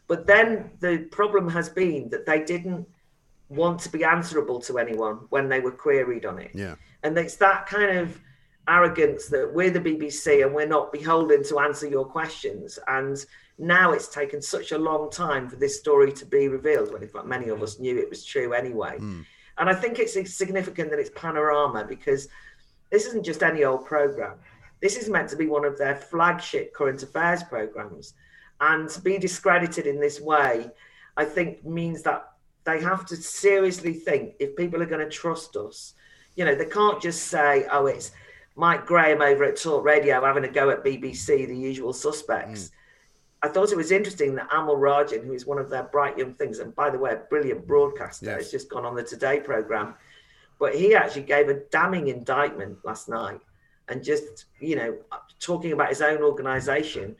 But then the problem has been that they didn't want to be answerable to anyone when they were queried on it. Yeah. And it's that kind of arrogance that we're the BBC and we're not beholden to answer your questions. And now it's taken such a long time for this story to be revealed. When in fact many of us knew it was true anyway. Mm. and i think it's significant that it's panorama because this isn't just any old program. This is meant to be one of their flagship current affairs programs. And to be discredited in this way i think means that they have to seriously think if people are going to trust us. You know they can't just say oh it's mike graham over at talk radio having a go at bbc the usual suspects. Mm I thought it was interesting that Amol Rajan, who is one of their bright young things, and by the way, a brilliant broadcaster, yes. has just gone on the Today program. But he actually gave a damning indictment last night and just, you know, talking about his own organization,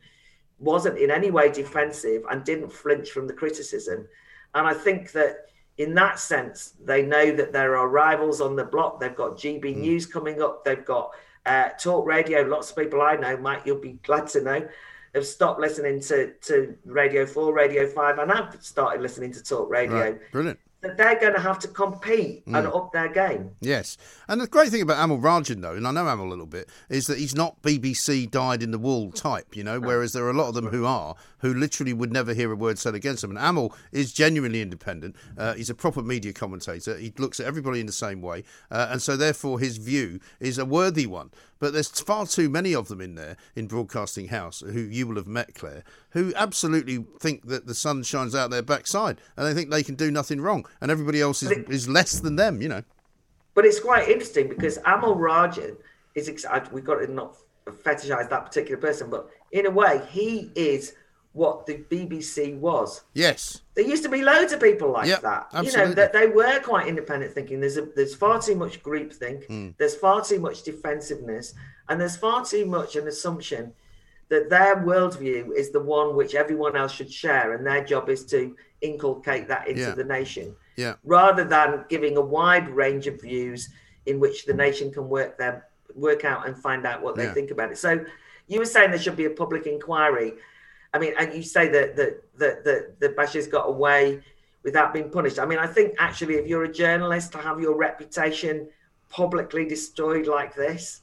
wasn't in any way defensive and didn't flinch from the criticism. And I think that in that sense, they know that there are rivals on the block. They've got GB mm. News coming up, they've got uh, Talk Radio. Lots of people I know, Mike, you'll be glad to know have stopped listening to, to Radio 4, Radio 5, and I've started listening to Talk Radio. Right. Brilliant that they're going to have to compete mm. and up their game. Yes. And the great thing about Amol Rajan, though, and I know Amol a little bit, is that he's not BBC dyed in the wool type, you know, whereas there are a lot of them who are, who literally would never hear a word said against them. And Amol is genuinely independent. Uh, he's a proper media commentator. He looks at everybody in the same way. Uh, and so, therefore, his view is a worthy one. But there's far too many of them in there in Broadcasting House who you will have met, Claire, who absolutely think that the sun shines out their backside and they think they can do nothing wrong and everybody else is, it, is less than them, you know. But it's quite interesting because Amol Rajan is, we've got to not fetishize that particular person, but in a way, he is what the BBC was. Yes. There used to be loads of people like yep, that. Absolutely. You know, that they were quite independent thinking. There's a, there's far too much groupthink, mm. there's far too much defensiveness, and there's far too much an assumption that their worldview is the one which everyone else should share, and their job is to inculcate that into yeah. the nation. Yeah. Rather than giving a wide range of views in which the nation can work their work out and find out what they yeah. think about it. So you were saying there should be a public inquiry. I mean, and you say that that that that, that Bashir's got away without being punished. I mean, I think actually, if you're a journalist to have your reputation publicly destroyed like this,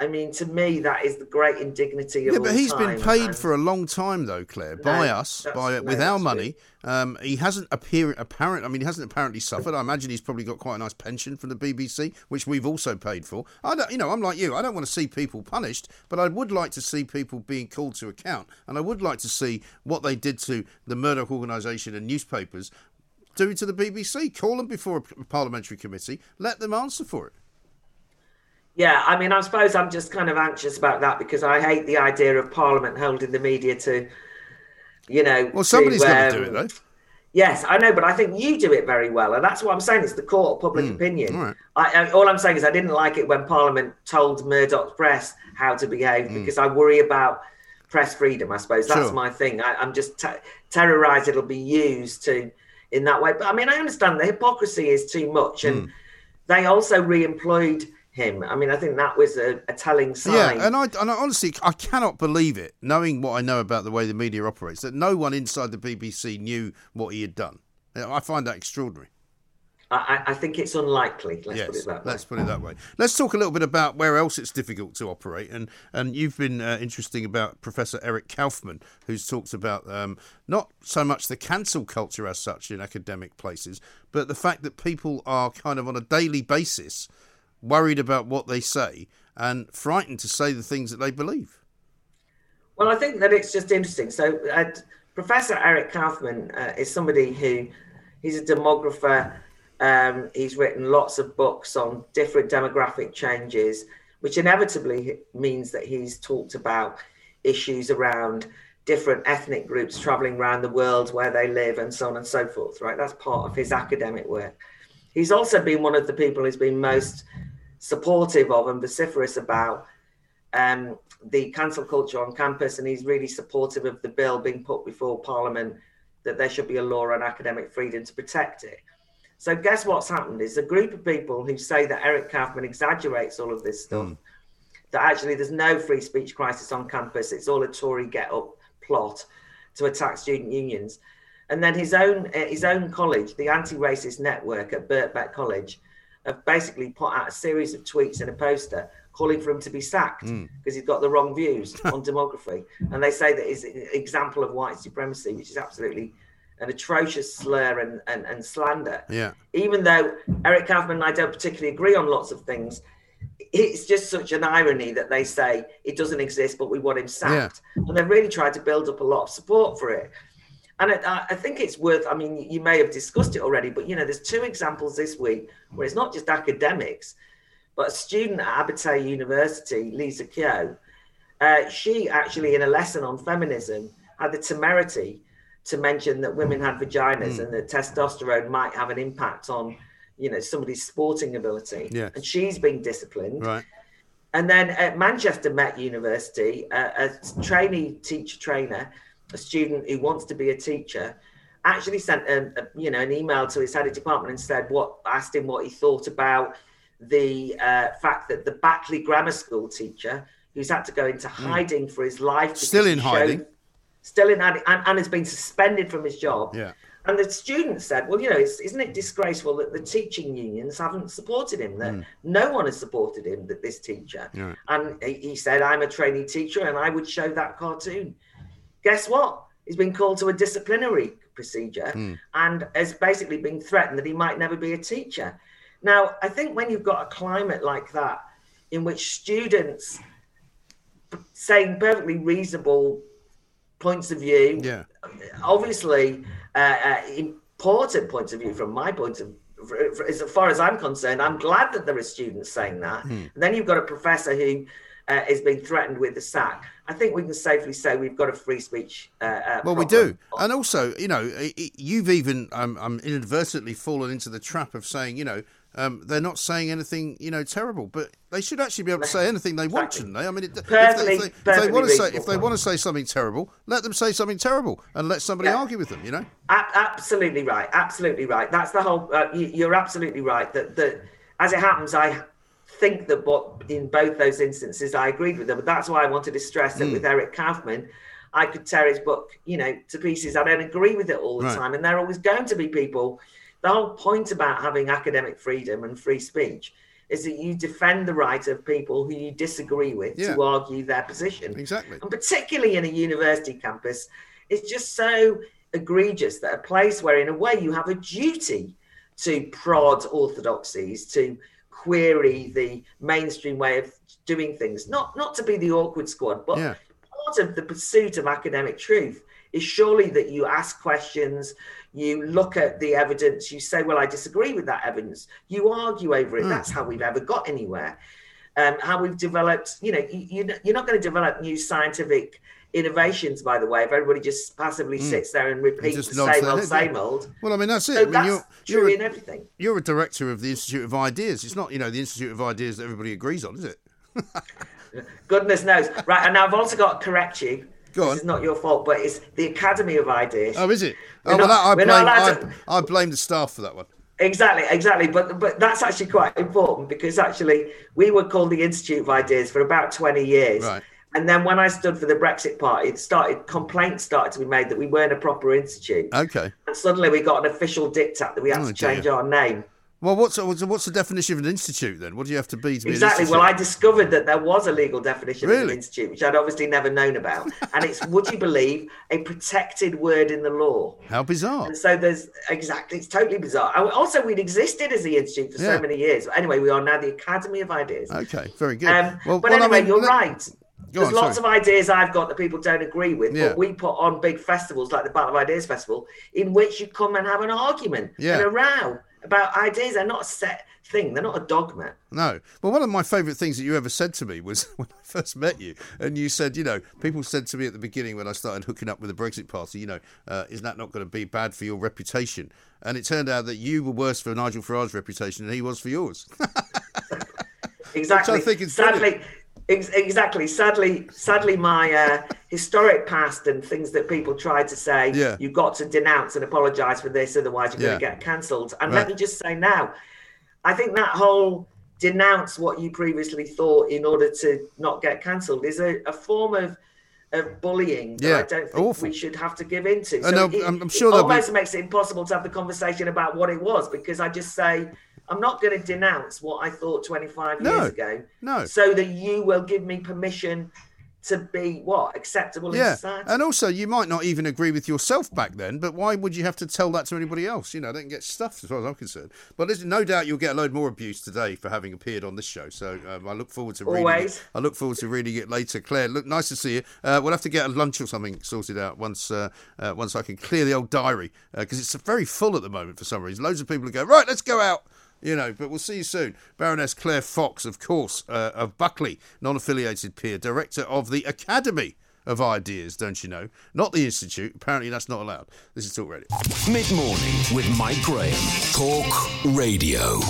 I mean, to me, that is the great indignity of Yeah, but he's time. been paid and... for a long time, though, Claire, by no, us, by no, with our money. Um, he hasn't appear apparent. I mean, he hasn't apparently suffered. I imagine he's probably got quite a nice pension from the BBC, which we've also paid for. I don't, you know, I'm like you. I don't want to see people punished, but I would like to see people being called to account, and I would like to see what they did to the Murdoch organisation and newspapers do to the BBC. Call them before a parliamentary committee. Let them answer for it. Yeah, I mean, I suppose I'm just kind of anxious about that because I hate the idea of Parliament holding the media to, you know. Well, somebody's got to do it, though. Yes, I know, but I think you do it very well, and that's what I'm saying. It's the court of public mm, opinion. All, right. I, all I'm saying is I didn't like it when Parliament told Murdoch's press how to behave mm. because I worry about press freedom. I suppose that's sure. my thing. I, am just t- terrorized. It'll be used to in that way. But I mean, I understand the hypocrisy is too much, and mm. they also re-employed him. I mean, I think that was a, a telling sign. Yeah, and I, and I honestly, I cannot believe it, knowing what I know about the way the media operates, that no one inside the BBC knew what he had done. I find that extraordinary. I, I, think it's unlikely. Let's yes, put it that way. Let's put it that way. Let's talk a little bit about where else it's difficult to operate, and and you've been uh, interesting about Professor Eric Kaufmann, who's talked about um, not so much the cancel culture as such in academic places, but the fact that people are kind of on a daily basis worried about what they say and frightened to say the things that they believe. Well, I think that it's just interesting. So, uh, Professor Eric Kaufmann uh, is somebody who he's a demographer um, he's written lots of books on different demographic changes, which inevitably means that he's talked about issues around different ethnic groups traveling around the world where they live and so on and so forth, right? That's part of his academic work. He's also been one of the people who's been most supportive of and vociferous about um, the cancel culture on campus, and he's really supportive of the bill being put before Parliament that there should be a law on academic freedom to protect it. So guess what's happened is a group of people who say that Eric Kaufmann exaggerates all of this stuff. Mm. That actually there's no free speech crisis on campus. It's all a Tory get up plot to attack student unions. And then his own uh, his own college, the anti-racist network at Birkbeck College, have basically put out a series of tweets and a poster calling for him to be sacked because mm. he's got the wrong views on demography. And they say that is an example of white supremacy, which is absolutely an atrocious slur and, and, and slander. Yeah. Even though Eric Kaufmann and I don't particularly agree on lots of things, it's just such an irony that they say it doesn't exist, but we want him sacked. Yeah. And they've really tried to build up a lot of support for it. And I, I think it's worth, I mean, you may have discussed it already, but you know, there's two examples this week where it's not just academics, but a student at Abertay University, Lisa Keogh, uh, she actually, in a lesson on feminism, had the temerity to mention that women had vaginas mm. and that testosterone might have an impact on, you know, somebody's sporting ability. Yeah. And she's being disciplined. Right. And then at Manchester Met University, a, a trainee teacher trainer, a student who wants to be a teacher, actually sent a, a, you know an email to his head of department and said what asked him what he thought about the uh, fact that the Batley Grammar School teacher, who's had to go into hmm. hiding mm. for his life, still in hiding, still in and, and has been suspended from his job. Yeah. And the student said, "Well, you know, isn't it disgraceful that the teaching unions haven't supported him? That mm. no one has supported him. That this teacher." Yeah. And he said, "I'm a trainee teacher, and I would show that cartoon." Guess what? He's been called to a disciplinary procedure mm. and has basically been threatened that he might never be a teacher. Now, I think when you've got a climate like that, in which students saying perfectly reasonable points of view. Yeah. Obviously, uh, uh, important points of view from my point of as far as I'm concerned, I'm glad that there are students saying that. And then you've got a professor who uh, is being threatened with the sack. I think we can safely say we've got a free speech. Uh, uh, well, we do, and also, you know, you've even um, um, inadvertently fallen into the trap of saying, you know, um, they're not saying anything, you know, terrible, but they should actually be able to say anything they want, shouldn't they? I mean, it, if, they, if, they, if they want to say if they want to say something terrible, let them say something terrible and let somebody yeah. argue with them. You know, a- absolutely right, absolutely right. That's the whole. Uh, you, are absolutely right. That that as it happens, I think that what in both those instances I agreed with them, but that's why I wanted to stress that mm. with Eric Kaufmann, I could tear his book, you know, to pieces. I don't agree with it all the right. time, and there are always going to be people the whole point about having academic freedom and free speech is that you defend the right of people who you disagree with yeah. to argue their position. Exactly. And particularly in a university campus, it's just so egregious that a place where, in a way, you have a duty to prod orthodoxies, to query the mainstream way of doing things, not not to be the awkward squad, but yeah. part of the pursuit of academic truth is surely that you ask questions, you look at the evidence, you say, Well, I disagree with that evidence. You argue over it. Mm. That's how we've ever got anywhere. Um, how we've developed, you know, you, you're not going to develop new scientific innovations, by the way, if everybody just passively mm. sits there and repeats the same old, same old. Well, I mean, that's it. So I mean, that's you're, true you're in everything. You're a director of the Institute of Ideas. It's not, you know, the Institute of Ideas that everybody agrees on, is it? Goodness knows. Right. And I've also got to correct you Go on. this is not your fault, but it's the Academy of Ideas. Oh, is it? We're Oh, well, not- that, I, blame, I, to- I blame the staff for that one. Exactly, exactly. But but that's actually quite important because actually we were called the Institute of Ideas for about 20 years. Right. And then when I stood for the Brexit Party, it started complaints started to be made that we weren't a proper institute. Okay. And suddenly we got an official diktat that we had Oh, to change dear. our name. Well, what's what's the definition of an institute then? What do you have to be to be Exactly. Well, I discovered that there was a legal definition of an institute, which I'd obviously never known about. And it's, would you believe, a protected word in the law. How bizarre. And so there's exactly, it's totally bizarre. Also, we'd existed as the institute for Yeah. so many years. Anyway, we are now the Academy of Ideas. Okay, very good. Um, well, but well, I anyway, mean, you're let- right. Go There's on, lots sorry. of ideas I've got that people don't agree with, Yeah. but we put on big festivals like the Battle of Ideas Festival, in which you come and have an argument Yeah. and a row about ideas. They're not a set thing. They're not a dogma. No. Well, one of my favourite things that you ever said to me was when I first met you, and you said, you know, people said to me at the beginning when I started hooking up with the Brexit Party, you know, uh, is that not going to be bad for your reputation? And it turned out that you were worse for Nigel Farage's reputation than he was for yours. Exactly. think is sadly, ex- exactly. Sadly, sadly, my uh, historic past and things that people tried to say. Yeah. You've got to denounce and apologise for this, otherwise you're Yeah. going to get cancelled. And Right. let me just say now, I think that whole denounce what you previously thought in order to not get cancelled is a, a form of of bullying that Yeah, I don't think awful. we should have to give into. I know, it, I'm- sure it there'll be- almost makes it impossible to have the conversation about what it was because I just say I'm not going to denounce what I thought 25 No, years ago, no. so that you will give me permission to be what acceptable in yeah. society. And also, you might not even agree with yourself back then, but why would you have to tell that to anybody else? You know, they can get stuffed as far as I'm concerned. But there's no doubt you'll get a load more abuse today for having appeared on this show. So um, I look forward to reading Always. it. I look forward to reading it later. Claire, look, nice to see you. Uh, we'll have to get a lunch or something sorted out once uh, uh, once I can clear the old diary because it's very full at the moment for some reason. Loads of people go right. Let's go out. You know, but we'll see you soon. Baroness Claire Fox, of course, uh, of Buckley, non affiliated peer, director of the Academy of Ideas, don't you know? Not the Institute. Apparently, that's not allowed. This is Talk Radio. Mid morning with Mike Graham. Talk Radio.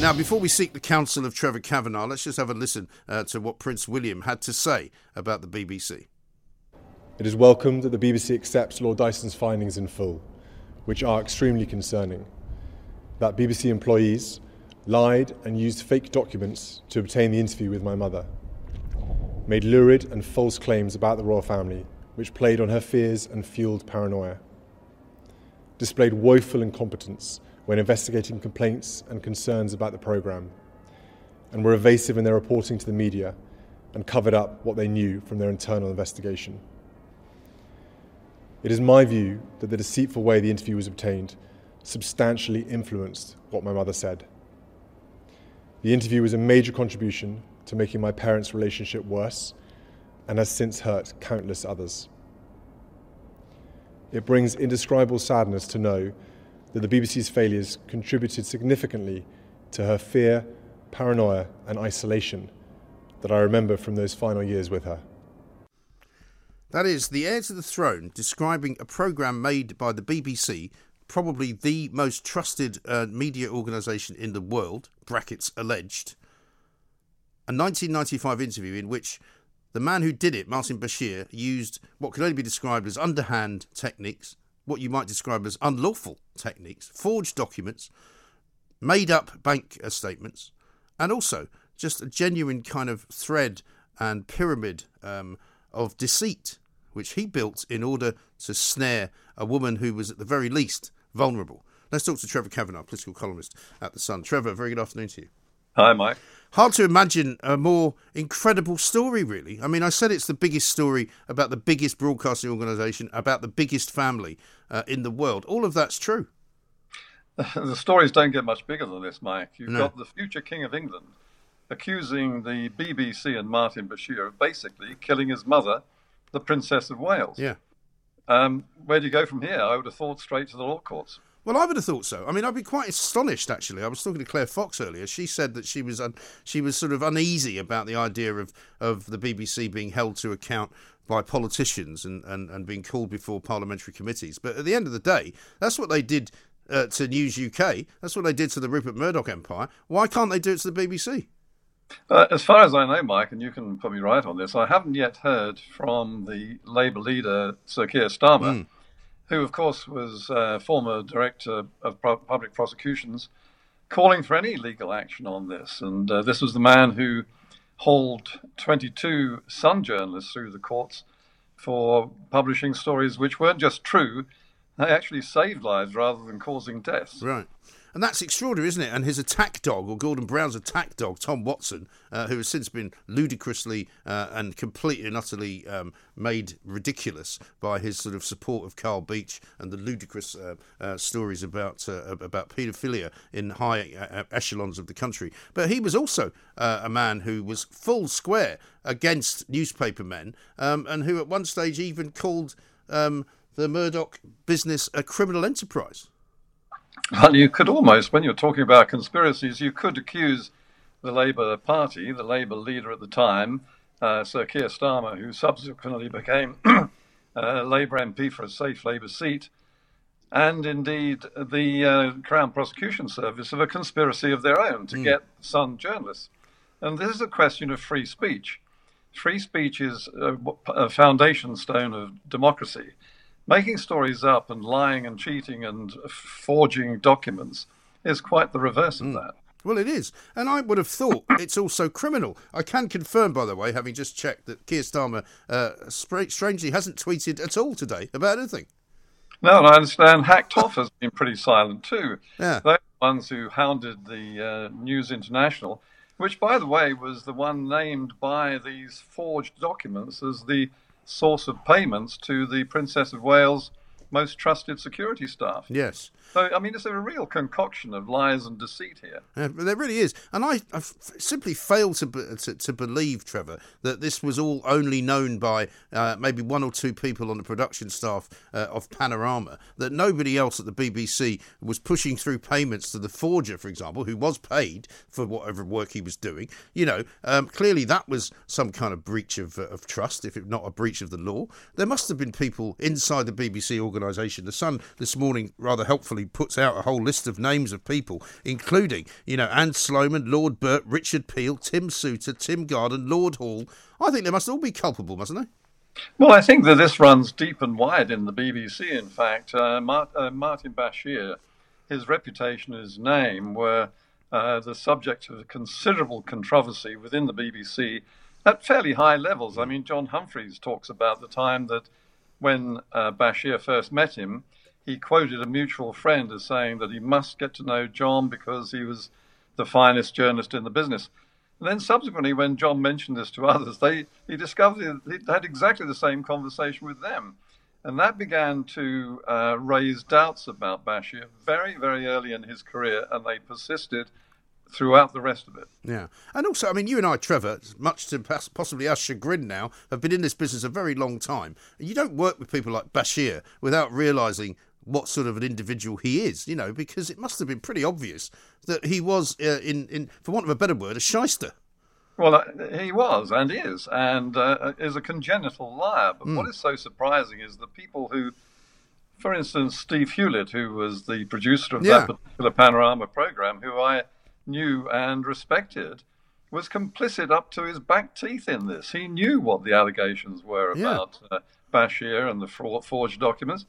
Now, before we seek the counsel of Trevor Kavanagh, let's just have a listen uh, to what Prince William had to say about the BBC. It is welcomed that the BBC accepts Lord Dyson's findings in full, which are extremely concerning. That BBC employees lied and used fake documents to obtain the interview with my mother, made lurid and false claims about the royal family, which played on her fears and fueled paranoia, displayed woeful incompetence when investigating complaints and concerns about the programme, and were evasive in their reporting to the media and covered up what they knew from their internal investigation. It is my view that the deceitful way the interview was obtained substantially influenced what my mother said. The interview was a major contribution to making my parents' relationship worse and has since hurt countless others. It brings indescribable sadness to know that the BBC's failures contributed significantly to her fear, paranoia, and isolation that I remember from those final years with her. That is the heir to the throne describing a programme made by the BBC, probably the most trusted uh, media organisation in the world, brackets alleged. A 1995 interview in which the man who did it, Martin Bashir, used what can only be described as underhand techniques, what you might describe as unlawful techniques, forged documents, made up bank statements, and also just a genuine kind of thread and pyramid um, of deceit, which he built in order to snare a woman who was at the very least vulnerable. Let's talk to Trevor Kavanagh, political columnist at The Sun. Trevor, very good afternoon to you. Hi, Mike. Hard to imagine a more incredible story, really. I mean, I said it's the biggest story about the biggest broadcasting organisation, about the biggest family uh, in the world. All of that's true. The stories don't get much bigger than this, Mike. You've No. got the future King of England accusing the BBC and Martin Bashir of basically killing his mother, the Princess of Wales. Yeah. Um, where do you go from here? I would have thought straight to the law courts. Well, I would have thought so. I mean, I'd be quite astonished actually. I was talking to Claire Fox earlier. She said that she was un- she was sort of uneasy about the idea of, of the BBC being held to account by politicians and, and, and being called before parliamentary committees. But at the end of the day, that's what they did uh, to News UK. That's what they did to the Rupert Murdoch empire. Why can't they do it to the BBC? Uh, as far as I know, Mike, and you can put me right on this, I haven't yet heard from the Labour leader, Sir Keir Starmer, mm. who, of course, was uh, former director of Pro- public prosecutions, calling for any legal action on this. And uh, this was the man who hauled 22 Sun journalists through the courts for publishing stories which weren't just true, they actually saved lives rather than causing deaths. Right. And that's extraordinary, isn't it? And his attack dog, or Gordon Brown's attack dog, Tom Watson, uh, who has since been ludicrously uh, and completely and utterly um, made ridiculous by his sort of support of Carl Beech and the ludicrous uh, uh stories about uh, about paedophilia in high uh, echelons of the country. But he was also a man who was full square against newspaper men, um, and who at one stage even called um, the Murdoch business a criminal enterprise. Well, you could almost, when you're talking about conspiracies, you could accuse the Labour Party, the Labour leader at the time, uh, Sir Keir Starmer, who subsequently became a Labour MP for a safe Labour seat, and indeed the uh, Crown Prosecution Service of a conspiracy of their own to mm. get Sun journalists. And this is a question of free speech. Free speech is a, a foundation stone of democracy making stories up and lying and cheating and forging documents is quite the reverse of mm. that. Well, it is. And I would have thought it's also criminal. I can confirm, by the way, having just checked, that Keir Starmer uh, strangely hasn't tweeted at all today about anything. No, and I understand Hacked Off has been pretty silent too. Yeah. They're the ones who hounded the uh, News International, which, by the way, was the one named by these forged documents as the source of payments to the Princess of Wales' most trusted security staff. Yes. So, I mean, it's a real concoction of lies and deceit here. Yeah, there really is. And I, I simply fail to, to, to, believe, Trevor, that this was all only known by uh, maybe one or two people on the production staff uh, of Panorama, that nobody else at the BBC was pushing through payments to the forger, for example, who was paid for whatever work he was doing. You know, um, clearly that was some kind of breach of, of trust, if not a breach of the law. There must have been people inside the BBC organisation. The Sun this morning rather helpfully puts out a whole list of names of people, including, you know, Anne Sloman, Lord Birt, Richard Peel, Tim Suter, Tim Gardam, Lord Hall. I think they must all be culpable, mustn't they? Well, I think that this runs deep and wide in the BBC. In fact, uh, uh, Martin Bashir, his reputation and his name were uh, the subject of considerable controversy within the BBC at fairly high levels. I mean, John Humphrys talks about the time that when uh, Bashir first met him, he quoted a mutual friend as saying that he must get to know John because he was the finest journalist in the business. And then subsequently, when John mentioned this to others, they he discovered he had exactly the same conversation with them. And that began to uh, raise doubts about Bashir very, very early in his career, and they persisted throughout the rest of it. Yeah. And also, I mean, you and I, Trevor, much to possibly our chagrin now, have been in this business a very long time. You don't work with people like Bashir without realising what sort of an individual he is, you know, because it must have been pretty obvious that he was, uh, in, in, for want of a better word, a shyster. Well, uh, he was and is, and uh, is a congenital liar. But mm. what is so surprising is the people who, for instance, Steve Hewlett, who was the producer of yeah. that particular Panorama program, who I knew and respected, was complicit up to his back teeth in this. He knew what the allegations were about yeah. uh, Bashir and the forged documents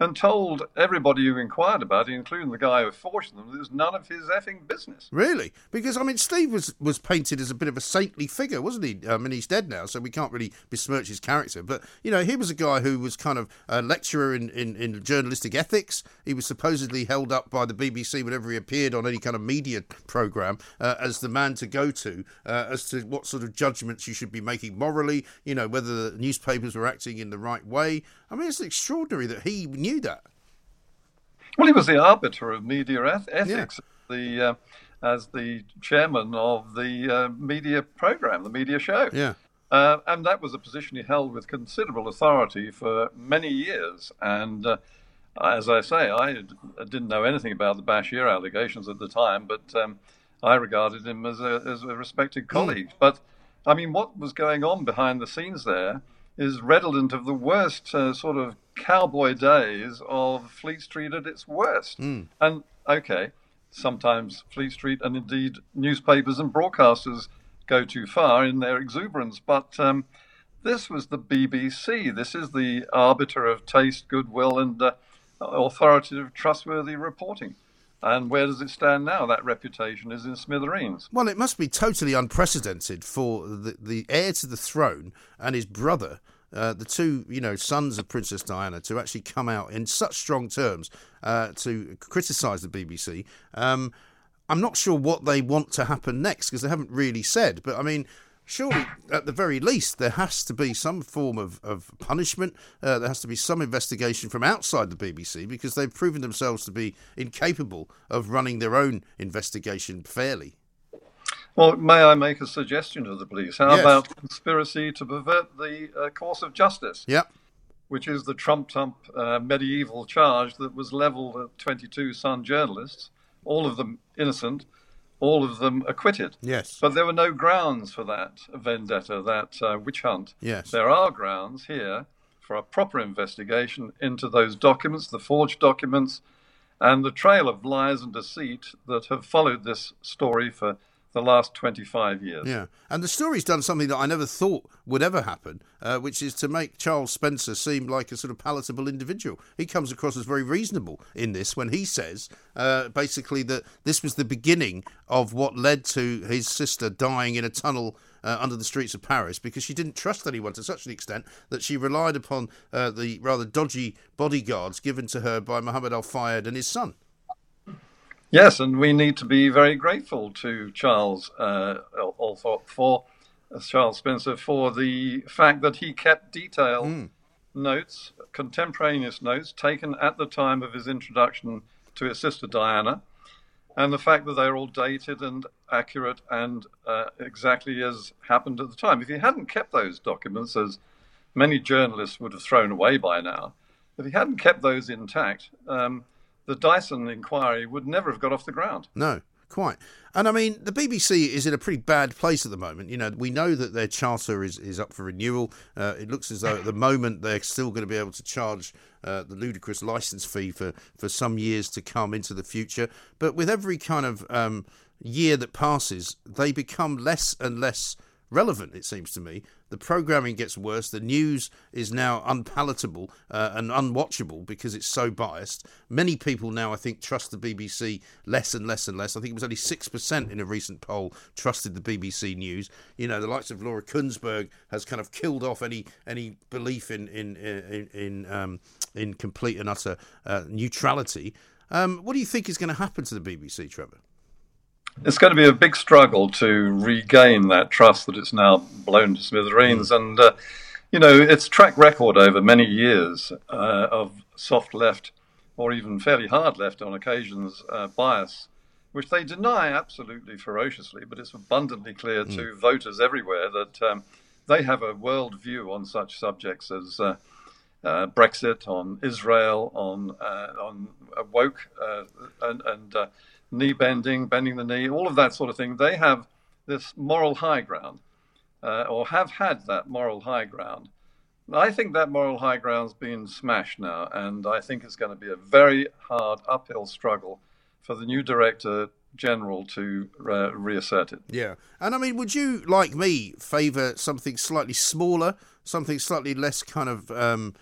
and told everybody who inquired about it, including the guy who forged them, that it was none of his effing business. Really? Because I mean, Steve was was painted as a bit of a saintly figure, wasn't he? I mean, he's dead now, so we can't really besmirch his character. But you know, he was a guy who was kind of a lecturer in, in, in journalistic ethics. He was supposedly held up by the BBC whenever he appeared on any kind of media program uh, as the man to go to uh, as to what sort of judgments you should be making morally. You know, whether the newspapers were acting in the right way. I mean, it's extraordinary that he knew that. Well, he was the arbiter of media eth- ethics, yeah. the uh, as the chairman of the uh, media program, the media show. Yeah. Uh, and that was a position he held with considerable authority for many years. And uh, as I say, I didn't know anything about the Bashir allegations at the time, but um, I regarded him as a, as a respected hmm. colleague. Mm. But I mean, what was going on behind the scenes there? Is redolent of the worst uh, sort of cowboy days of Fleet Street at its worst. Mm. And okay, sometimes Fleet Street and indeed newspapers and broadcasters go too far in their exuberance. But um, this was the BBC. This is the arbiter of taste, goodwill, and uh, authoritative, trustworthy reporting. And where does it stand now? That reputation is in smithereens. Well, it must be totally unprecedented for the, the heir to the throne and his brother, uh, the two, you know, sons of Princess Diana, to actually come out in such strong terms uh, to criticise the BBC. Um, I'm not sure what they want to happen next because they haven't really said. But I mean, surely at the very least there has to be some form of, of punishment. Uh, there has to be some investigation from outside the bbc because they've proven themselves to be incapable of running their own investigation fairly. Well may i make a suggestion to the police? How Yes. about conspiracy to pervert the uh, course of justice? Yep. Which is the trump trump uh, medieval charge that was leveled at 22 sun journalists all of them innocent all of them acquitted yes But there were no grounds for that vendetta, that uh, witch hunt. Yes. There are grounds here for a proper investigation into those documents, the forged documents, and the trail of lies and deceit that have followed this story for the last 25 years. Yeah, and the story's done something that I never thought would ever happen, uh, which is to make Charles Spencer seem like a sort of palatable individual. He comes across as very reasonable in this when he says, uh, basically, that this was the beginning of what led to his sister dying in a tunnel. Uh, under the streets of Paris, because she didn't trust anyone to such an extent that she relied upon uh, the rather dodgy bodyguards given to her by Mohammed Al Fayed and his son. Yes, and we need to be very grateful to Charles uh, Althorp for uh, Charles Spencer for the fact that he kept detailed notes, contemporaneous notes taken at the time of his introduction to his sister Diana, and the fact that they're all dated and accurate and uh, exactly as happened at the time. If he hadn't kept those documents, as many journalists would have thrown away by now, if he hadn't kept those intact, um, the Dyson inquiry would never have got off the ground. No, quite. And I mean, the BBC is in a pretty bad place at the moment. You know, we know that their charter is, is up for renewal. Uh, it looks as though at the moment they're still going to be able to charge uh, the ludicrous license fee for, for some years to come into the future. But with every kind of um, year that passes, they become less and less relevant, it seems to me. The programming gets worse. The news is now unpalatable uh, and unwatchable because it's so biased. Many people now, I think, trust the BBC less and less and less. I think it was only 6% in a recent poll trusted the BBC News. You know, the likes of Laura Kuenssberg has kind of killed off any any belief in in in in, um, in complete and utter uh, neutrality. Um, what do you think is going to happen to the BBC, Trevor? It's going to be a big struggle to regain that trust that it's now blown to smithereens. And, uh, you know, its track record over many years uh, of soft left or even fairly hard left on occasions uh, bias, which they deny absolutely ferociously, but it's abundantly clear to voters everywhere that um, they have a world view on such subjects as. Uh, uh, Brexit, on Israel, on uh, on uh, woke uh, and, and uh, knee bending, bending the knee, all of that sort of thing. They have this moral high ground, uh, or have had that moral high ground. I think that moral high ground's been smashed now, and I think it's going to be a very hard uphill struggle for the new director general to uh, reassert it. Yeah. And I mean, would you, like me, favour something slightly smaller, something slightly less kind of um,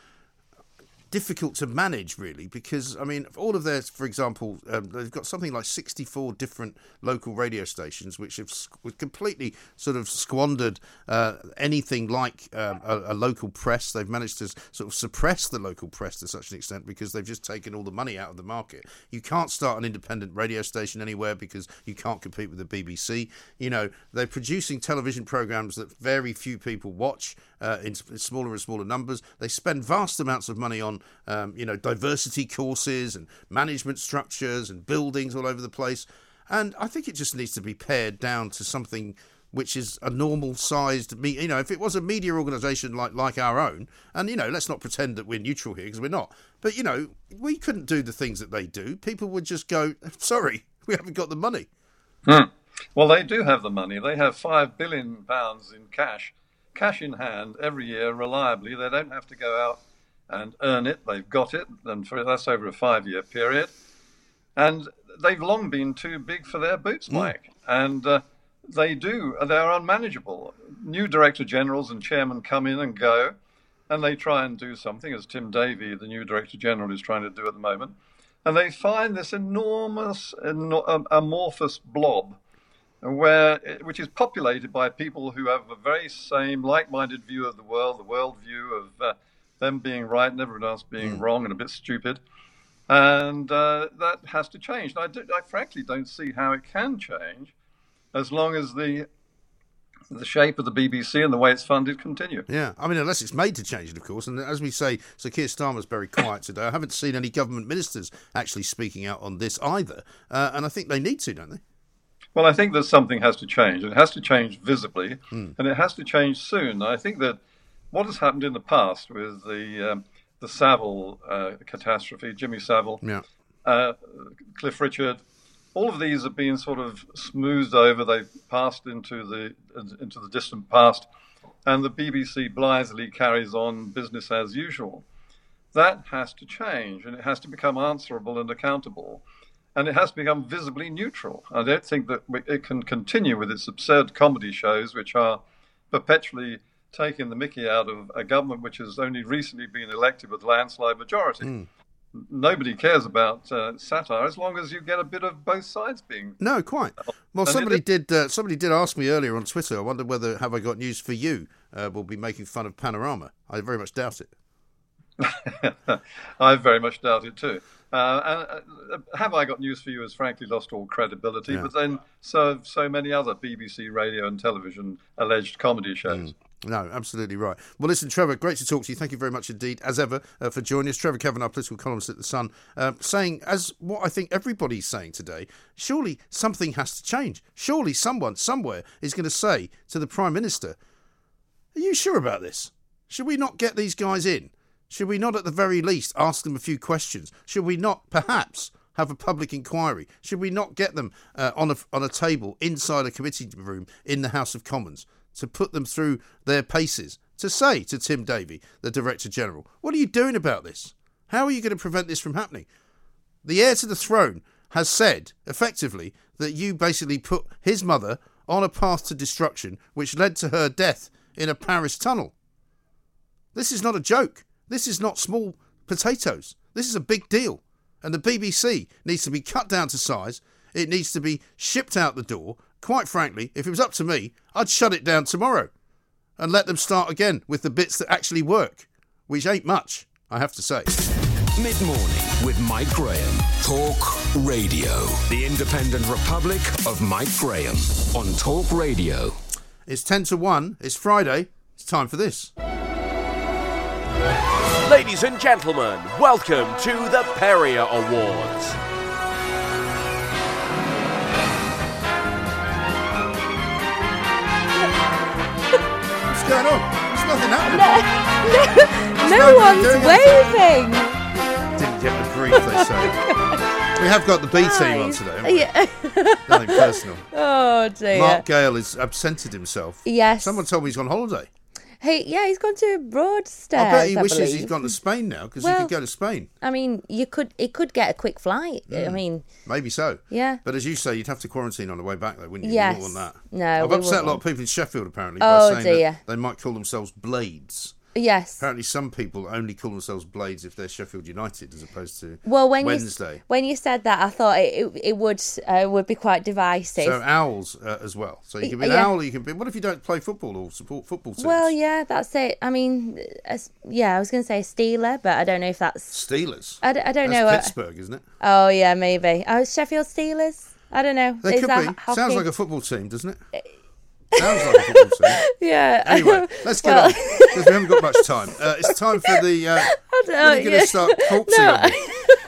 difficult to manage, really? Because, I mean, all of their, for example, um, they've got something like 64 different local radio stations, which have squ- completely sort of squandered uh, anything like um, a, a local press. They've managed to sort of suppress the local press to such an extent because they've just taken all the money out of the market. You can't start an independent radio station anywhere because you can't compete with the BBC. You know, they're producing television programs that very few people watch uh, in smaller and smaller numbers. They spend vast amounts of money on, um, you know, diversity courses and management structures and buildings all over the place. And I think it just needs to be pared down to something which is a normal sized me you know if it was a media organization like like our own and you know let's not pretend that we're neutral here because we're not but you know we couldn't do the things that they do people would just go sorry we haven't got the money Well, they do have the money. They have five billion pounds in cash, cash in hand every year, reliably. They don't have to go out and earn it. They've got it, and for that's over a five-year period. And they've long been too big for their boots, Mike. And uh, they do. They're unmanageable. New director generals and chairmen come in and go, and they try and do something, as Tim Davie, the new director general, is trying to do at the moment. And they find this enormous, um, amorphous blob, where which is populated by people who have a very same like-minded view of the world, the world view of uh, them being right and everyone else being mm. wrong and a bit stupid. And uh, that has to change. And I, do, I frankly don't see how it can change as long as the the shape of the BBC and the way it's funded continue. Yeah, I mean, unless it's made to change it, of course. And as we say, Sir Keir Starmer's very quiet today. I haven't seen any government ministers actually speaking out on this either. Uh, and I think they need to, don't they? Well, I think that something has to change. It has to change visibly, mm. and it has to change soon. I think that what has happened in the past with the um, the Savile uh, catastrophe, Jimmy Savile, yeah. uh, Cliff Richard, all of these have been sort of smoothed over. They've passed into the into the distant past, and the BBC blithely carries on business as usual. That has to change, and it has to become answerable and accountable, and it has become visibly neutral. I don't think that it can continue with its absurd comedy shows, which are perpetually taking the mickey out of a government which has only recently been elected with landslide majority. Mm nobody cares about uh, satire as long as you get a bit of both sides being. No, quite. Well, and somebody did. Uh, somebody did ask me earlier on Twitter. I wonder whether have I got news for you? Uh, we'll be making fun of Panorama. I very much doubt it. I very much doubt it too. Uh, and uh, have I got news for you? Has frankly lost all credibility. Yeah. But then so so many other BBC radio and television alleged comedy shows. Mm. No, absolutely right. Well, listen, Trevor, great to talk to you. Thank you very much indeed, as ever, uh, for joining us. Trevor Kavanagh, political columnist at The Sun, uh, saying, as what I think everybody's saying today, surely something has to change. Surely someone, somewhere, is going to say to the Prime Minister, Are you sure about this? Should we not get these guys in? Should we not, at the very least, ask them a few questions? Should we not, perhaps, have a public inquiry? Should we not get them uh, on a on a table inside a committee room in the House of Commons? to put them through their paces, to say to Tim Davie, the Director General, what are you doing about this? How are you going to prevent this from happening? The heir to the throne has said, effectively, that you basically put his mother on a path to destruction which led to her death in a Paris tunnel. This is not a joke. This is not small potatoes. This is a big deal. And the BBC needs to be cut down to size. It needs to be shipped out the door quite frankly, if it was up to me, I'd shut it down tomorrow and let them start again with the bits that actually work, which ain't much, I have to say. Mid morning with Mike Graham. Talk Radio. The independent republic of Mike Graham on Talk Radio. It's 10 to 1. It's Friday. It's time for this. Ladies and gentlemen, welcome to the Perrior Awards. What's going on? There's nothing happening. No, no, no one's waving. Didn't get the brief, they say. we have got the B team on today. Yeah. Nothing personal. Oh dear. Mark Gale has absented himself. Yes. Someone told me he's on holiday. Hey, yeah, he's gone to Broadstairs. I bet he I wishes believe. he'd gone to Spain now because Well, he could go to Spain. I mean, you could. It could get a quick flight. I hmm. mean, Maybe so. Yeah. But as you say, you'd have to quarantine on the way back, though, wouldn't you? Yes. Wouldn't want that. No, I've upset a lot of people in Sheffield apparently Oh, by saying dear. that they might call themselves Blades. Yes. Apparently, some people only call themselves Blades if they're Sheffield United, as opposed to Well, when Wednesday. you when you said that, I thought it it, it would uh, would be quite divisive. So owls uh, as well. So you can be an Yeah. owl. You can be. What if you don't play football or support football teams? well, yeah, that's it. I mean, as, yeah, I was going to say Steeler, but I don't know if that's. Steelers. I, d- I don't That's know. uh, Pittsburgh, isn't it? Oh yeah, maybe. Oh, Sheffield Steelers. I don't know. They Is could that be. hockey? Sounds like a football team, doesn't it? Sounds like a football yeah. Anyway, let's get Well- on because we haven't got much time. Uh, it's time for the. Uh, don't when are you know, going yeah. to start corpsing No. on me?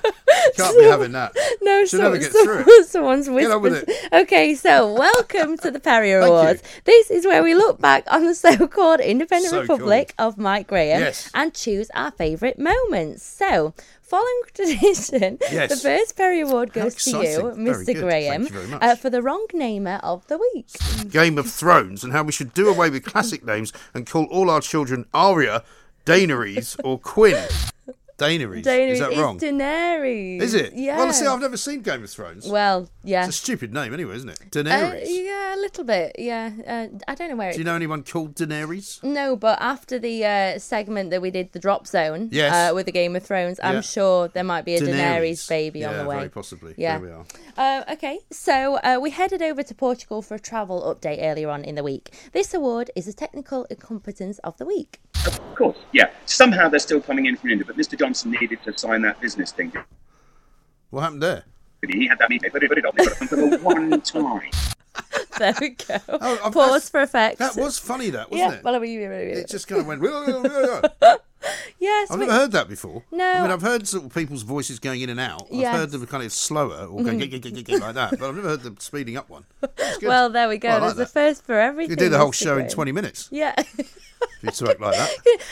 You can't be having that. No, She'll never get so- through it. someone's Get on with whispered. Okay, so welcome to the Perrior Thank you. Awards. This is where we look back on the so-called independent So republic of Mike Graham Yes. and choose our favourite moments. So. Following tradition, Yes. the first Perry Award goes to you, Mr. Graham, you uh, for the wrong namer of the week. Game of Thrones and how we should do away with classic names and call all our children Arya, Daenerys, or Quinn. Daenerys. Daenerys Is that wrong? It's Daenerys. Is it? Yeah. Well, see, I've never seen Game of Thrones. Well, yeah. It's a stupid name anyway, isn't it? Uh, Daenerys. yeah, a little bit. Yeah, uh, I don't know where. Do you know anyone called Daenerys? No, but after the uh, segment that we did, the drop zone, Yes. uh, with the Game of Thrones, I'm Yeah. sure there might be a Daenerys, Daenerys. baby on the way. very possibly. Yeah. There we are. Uh, okay, so uh, we headed over to Portugal for a travel update earlier on in the week. This award is a technical incompetence of the week. Of course, yeah. Somehow they're still coming in from India, but Mr. Johnson needed to sign that business thing. What happened there? He had that meeting, put it, put it on, on for the one time. There we go. Oh, Pause for effect. That was funny, that wasn't yeah, it? well, It just kind of went. Yes, I've never heard that before. No. I mean, I've heard sort of people's voices going in and out. I've Yes. heard them kind of slower or going Mhm. "Gig, gig, gig, gig," like that, but I've never heard them speeding up one. Well, there we go. Well, I There's like a first for everything. You could do the whole show in 20 minutes Yeah. if you talk like that.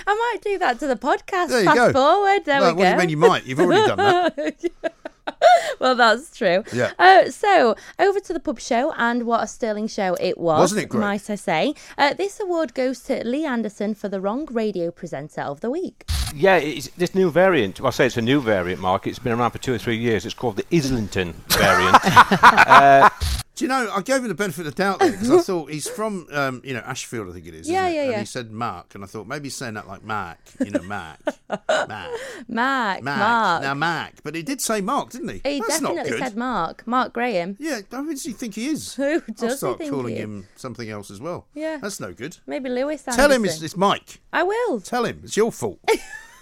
I might do that to the podcast. There you Fast go. forward. There we what go. do you mean you might? You've already done that. well, that's true. Yeah. Uh, so, over to the pub show, and what a sterling show it was. Wasn't it great? Might I say? Uh, this award goes to Lee Anderson for the wrong radio presenter of the week. Yeah, it's this new variant. Well, I say it's a new variant, Mark. It's been around for two or three years. It's called the Islington variant. uh, Do you know, I gave him the benefit of the doubt because I thought he's from, um, you know, Ashfield, I think it is. Yeah, isn't it? yeah, and yeah. he said Mark, and I thought maybe he's saying that like Mark, you know, Mark. Mark. Mark. Mark. Mark. Now, Mark. But he did say Mark, didn't he? He That's not definitely good. said Mark. Mark Graham. Yeah, who does he think he is? Who does I'll does he start think calling he is? him something else as well. Yeah. That's no good. Maybe Lewis Tell him it's, it's Mike. I will. Tell him. It's your fault.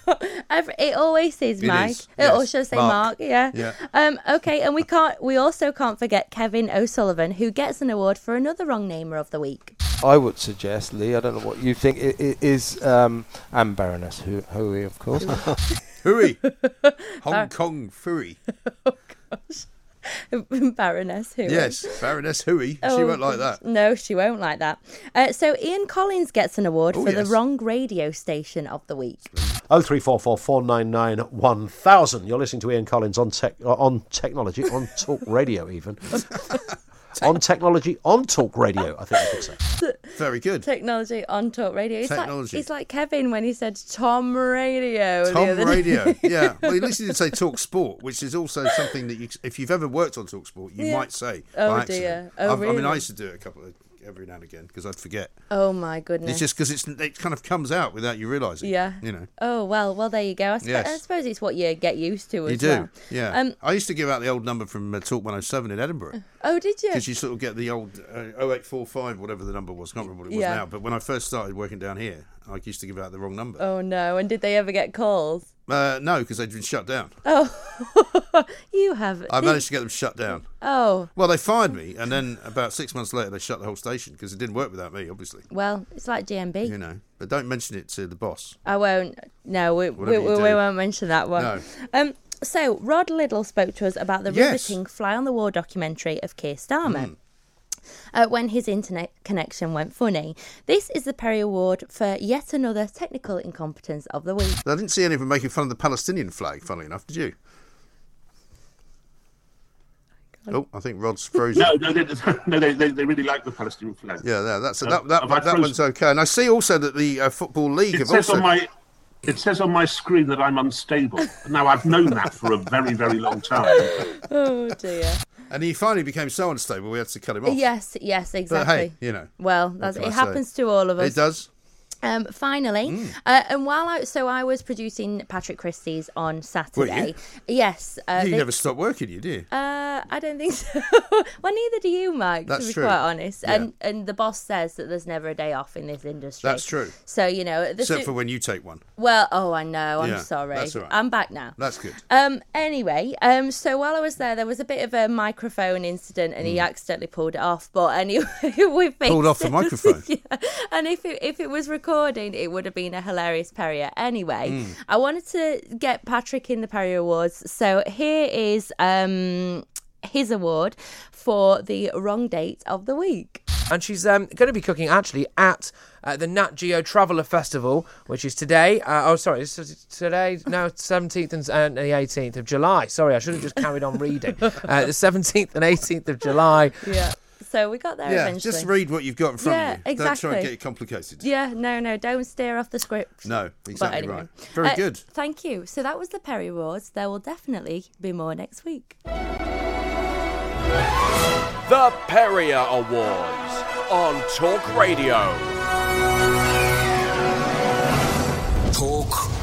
Every, it always is It Mike. is, Or yes. should I say Mark. Mark? Yeah. Yeah. Um, okay, and we can't. We also can't forget Kevin O'Sullivan, who gets an award for another wrong namer of the week. I would suggest, Lee, I don't know what you think, it, it is um, and Baroness Hu- Hui, of course. Hui. Hong Kong Fui. Baroness who? Yes, Baroness Hui. She Oh, won't like that. No, she won't like that. Uh, so Ian Collins gets an award Oh, for yes. the wrong radio station of the week. Oh three four four four nine nine one thousand. You're listening to Ian Collins on tech uh, on technology on Talk Radio even on technology on Talk Radio. I think I could say. Very good. Technology on Talk Radio. It's Technology. like it's like Kevin when he said Tom Radio. the Tom other. Radio, yeah. Well, at least he did say Talk Sport, which is also something that you, if you've ever worked on Talk Sport, you Yeah. might say. Oh, by dear. Oh, I've- I mean, I used to do it a couple of every now and again because I'd forget. Oh my goodness. It's just because it's it kind of comes out without you realising. Yeah. You know. Oh well, well there you go. I, sp- Yes. I suppose it's what you get used to as You do, well. yeah. Um, I used to give out the old number from uh, Talk 107 in Edinburgh. oh, did you? Because you sort of get the old uh, 0845, whatever the number was. I can't remember what it was Yeah. now. But when I first started working down here, I used to give out the wrong number. Oh no! And did they ever get calls? Uh, no, because they'd been shut down. Oh, you have. I managed to get them shut down. Oh Well, they fired me, and then about six months later, they shut the whole station because it didn't work without me, obviously. well, it's like GMB. You know, but don't mention it to the boss. I won't. No, we, we, we, we won't mention that one. No. Um. So Rod Liddle spoke to us about the Yes. riveting Fly on the Wall documentary of Keir Starmer. Hmm. Uh, when his internet connection went funny. This is the Perry Award for yet another technical incompetence of the week. I didn't see anyone making fun of the Palestinian flag, funnily enough, did you? Oh, I think Rod's frozen. No, no, they, no, they, they, they really like the Palestinian flag. Yeah, yeah, that's Uh, that. That, have that one's okay. And I see also that the uh, football league It have says also. on my it says on my screen that I'm unstable. Now I've known that for a very, very long time. oh dear. And he finally became so unstable we had to cut him off. Yes, yes, exactly. But hey, you know. Well, that's, it I say? happens to all of us. It does. Um, finally, Mm. uh, and while I so I was producing Patrick Christys' on Saturday. Yes, uh, you they- never stop working, you do. Uh, I don't think so. well, neither do you, Mike. That's to be true. quite honest, Yeah. and and the boss says that there's never a day off in this industry. That's true. So you know, Except for when you take one. well, oh, I know. I'm Yeah, sorry. that's all right. I'm back now. That's good. Um. Anyway, um. So while I was there, there was a bit of a microphone incident, and he accidentally pulled it off. But anyway, we. Pulled off the microphone? yeah. And if it, if it was recording, it would have been a hilarious Perrior. Anyway, Hmm. I wanted to get Patrick in the Perrior Awards. So here is um his award for the wrong date of the week. and she's um, going to be cooking actually at uh, the Nat Geo Traveller Festival, which is today. Uh, oh, sorry, today. No, seventeenth and uh, the eighteenth of July. Sorry, I should have just carried on reading. Uh, the seventeenth and eighteenth of July. Yeah. So we got there yeah, eventually. just read what you've got in front Yeah, of you. Exactly. Don't try and get it complicated. Yeah, no, no, don't steer off the script. No, exactly anyway. right. Very Uh, good. Thank you. So that was the Perry Awards. There will definitely be more next week. The Perrior Awards on Talk Radio.